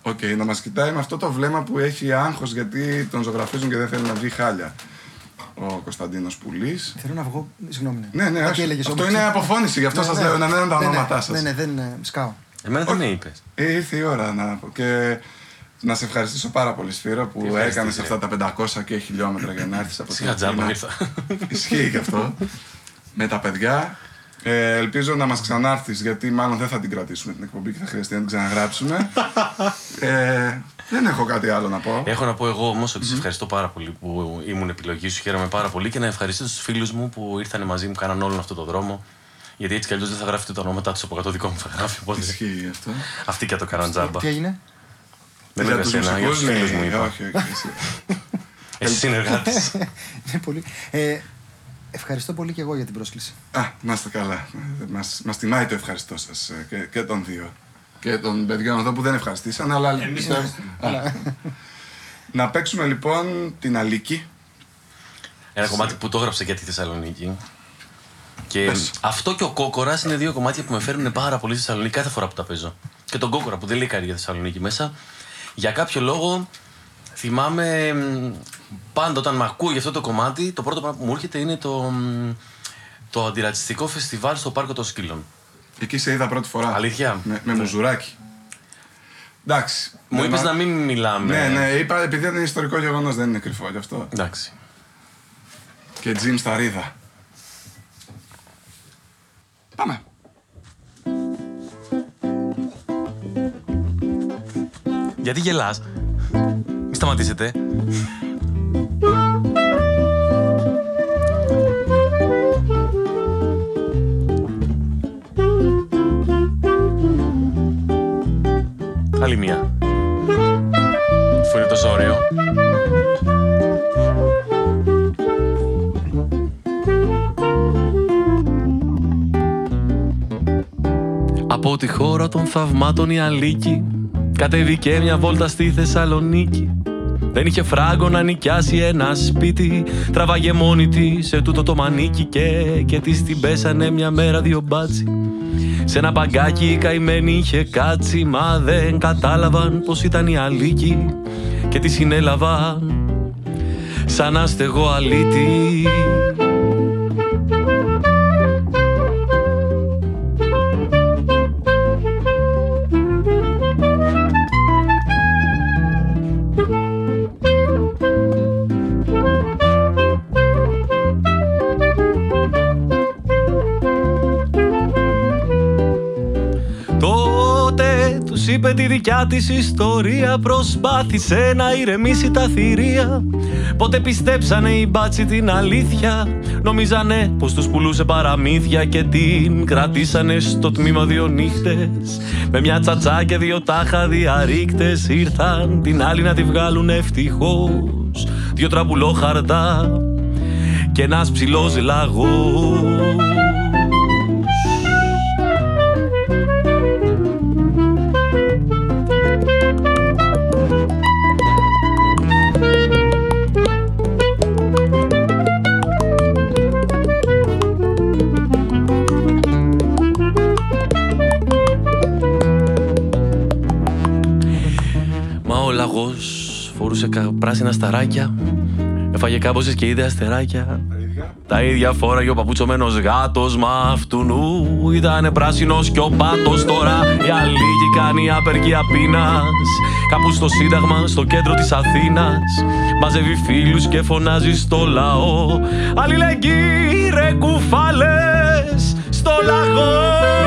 Οκ, να μας κοιτάει με αυτό το βλέμμα που έχει άγχος γιατί τον ζωγραφίζουν και δεν θέλει να βγει χάλια. Ο Κωνσταντίνος Πουλής. Θέλω να βγω. Συγγνώμη. Ναι, Ναι, ναι, Κάτι όχι. έλεγες αυτό όμως. είναι αποφώνηση, γι' αυτό Ναι, σας ναι. λέω να λένε τα Ναι, ναι. ονόματά σας. Ναι, ναι, δεν ε, σκάω. Εμένα δεν με είπες. Ε, ήρθε η ώρα να πω. Και να σε ευχαριστήσω πάρα πολύ, Σφύρο, που ευχαριστείς, έκανες ρε. αυτά τα 500 και χιλιόμετρα για να έρθεις από Σιγά τζάμπα Αθήνα. ήρθα. Ισχύει και αυτό. Με τα παιδιά. Ε, ελπίζω να μας ξανάρθεις, γιατί μάλλον δεν θα την κρατήσουμε την εκπομπή και θα χρειαστεί να την ξαναγράψουμε. ε, δεν έχω κάτι άλλο να πω. Έχω να πω εγώ όμως ότι σε ευχαριστώ πάρα πολύ που ήμουν επιλογή σου. Χαίρομαι πάρα πολύ και να ευχαριστήσω τους φίλους μου που ήρθαν μαζί μου, κάναν όλον αυτό το δρόμο. Γιατί έτσι κι αλλιώς δεν θα γράφετε τα ονόματά τους από κάτω δικό μου θα γράφει. Οπότε Ισχύει αυτό. αυτοί και το κάναν τζάμπα. Τι έγινε; Δεν για λέω τους εσένα, για τους μουσικούς, φίλους μου ναι, είπα. όχι, όχι. εσύ. Εσύ συνεργάτη. Είναι πολύ. Ε, ευχαριστώ πολύ και εγώ για την πρόσκληση. Α, να είστε καλά. Μας, μας τιμάει το ευχαριστώ σας ε, και, και των δύο. Και των παιδιών εδώ που δεν ευχαριστήσαν, αλλά... Εμείς πιστεύω- Α. να παίξουμε λοιπόν την Αλίκη. Ένα κομμάτι που το έγραψα για τη Θεσσαλονίκη. Και Πες. αυτό και ο Κόκορας είναι δύο κομμάτια που με φέρνουν πάρα πολύ στη Θεσσαλονίκη κάθε φορά που τα παίζω. Και τον Κόκορα που δεν λέει κάτι για Θεσσαλονίκη μέσα. Για κάποιο λόγο θυμάμαι μ, πάντα όταν με ακούω για αυτό το κομμάτι, το πρώτο πράγμα που μου έρχεται είναι το, μ, το αντιρατσιστικό φεστιβάλ στο Πάρκο των Σκύλων. Εκεί σε είδα πρώτη φορά. Αλήθεια; Με, με Ναι. μουζουράκι. Εντάξει. Μου Δεν είπες μα- να μην μιλάμε. Ναι, ναι, είπα επειδή είναι ιστορικό γεγονός, δεν είναι κρυφό γι' αυτό. Εντάξει. Και Τζιμ Σταρίδα. Πάμε. Γιατί γελάς; Μη σταματήσετε. Άλλη μία. Αφού είναι τόσο ωραίο. Από τη χώρα των θαυμάτων η Αλίκη Κατέβηκε μια βόλτα στη Θεσσαλονίκη Δεν είχε φράγκο να νοικιάσει ένα σπίτι Τραβάγε μόνη της σε τούτο το μανίκι Και, και της την πέσανε μια μέρα δύο μπάτσι Σε ένα παγκάκι η καημένη είχε κάτσει Μα δεν κατάλαβαν πως ήταν η Αλίκη Και τη συνέλαβαν σαν άστεγο αλήτη τη δικιά της ιστορία. Προσπάθησε να ηρεμήσει τα θηρία. Πότε πιστέψανε οι μπάτσι την αλήθεια. Νομίζανε πως τους πουλούσε παραμύθια Και την κρατήσανε στο τμήμα δύο νύχτες. Με μια τσατσά και δύο τάχα διαρρήκτες Ήρθαν την άλλη να τη βγάλουν ευτυχώς. Δυο τραμπουλόχαρτα και ένας ψηλός λαγός πράσινα σταράκια. Έφαγε κάμποσες και είδε αστεράκια. Τα ίδια φόραγε ο παπουτσωμένος γάτος Μα αυτού νου. Ήταν πράσινος κι ο πάτος Τώρα. Η αλήγη κάνει απεργία πείνας. Κάπου στο Σύνταγμα, στο κέντρο της Αθήνας. Μαζεύει φίλους και φωνάζει στο λαό. Αλληλεγγύη ρε κουφάλες στο λαγό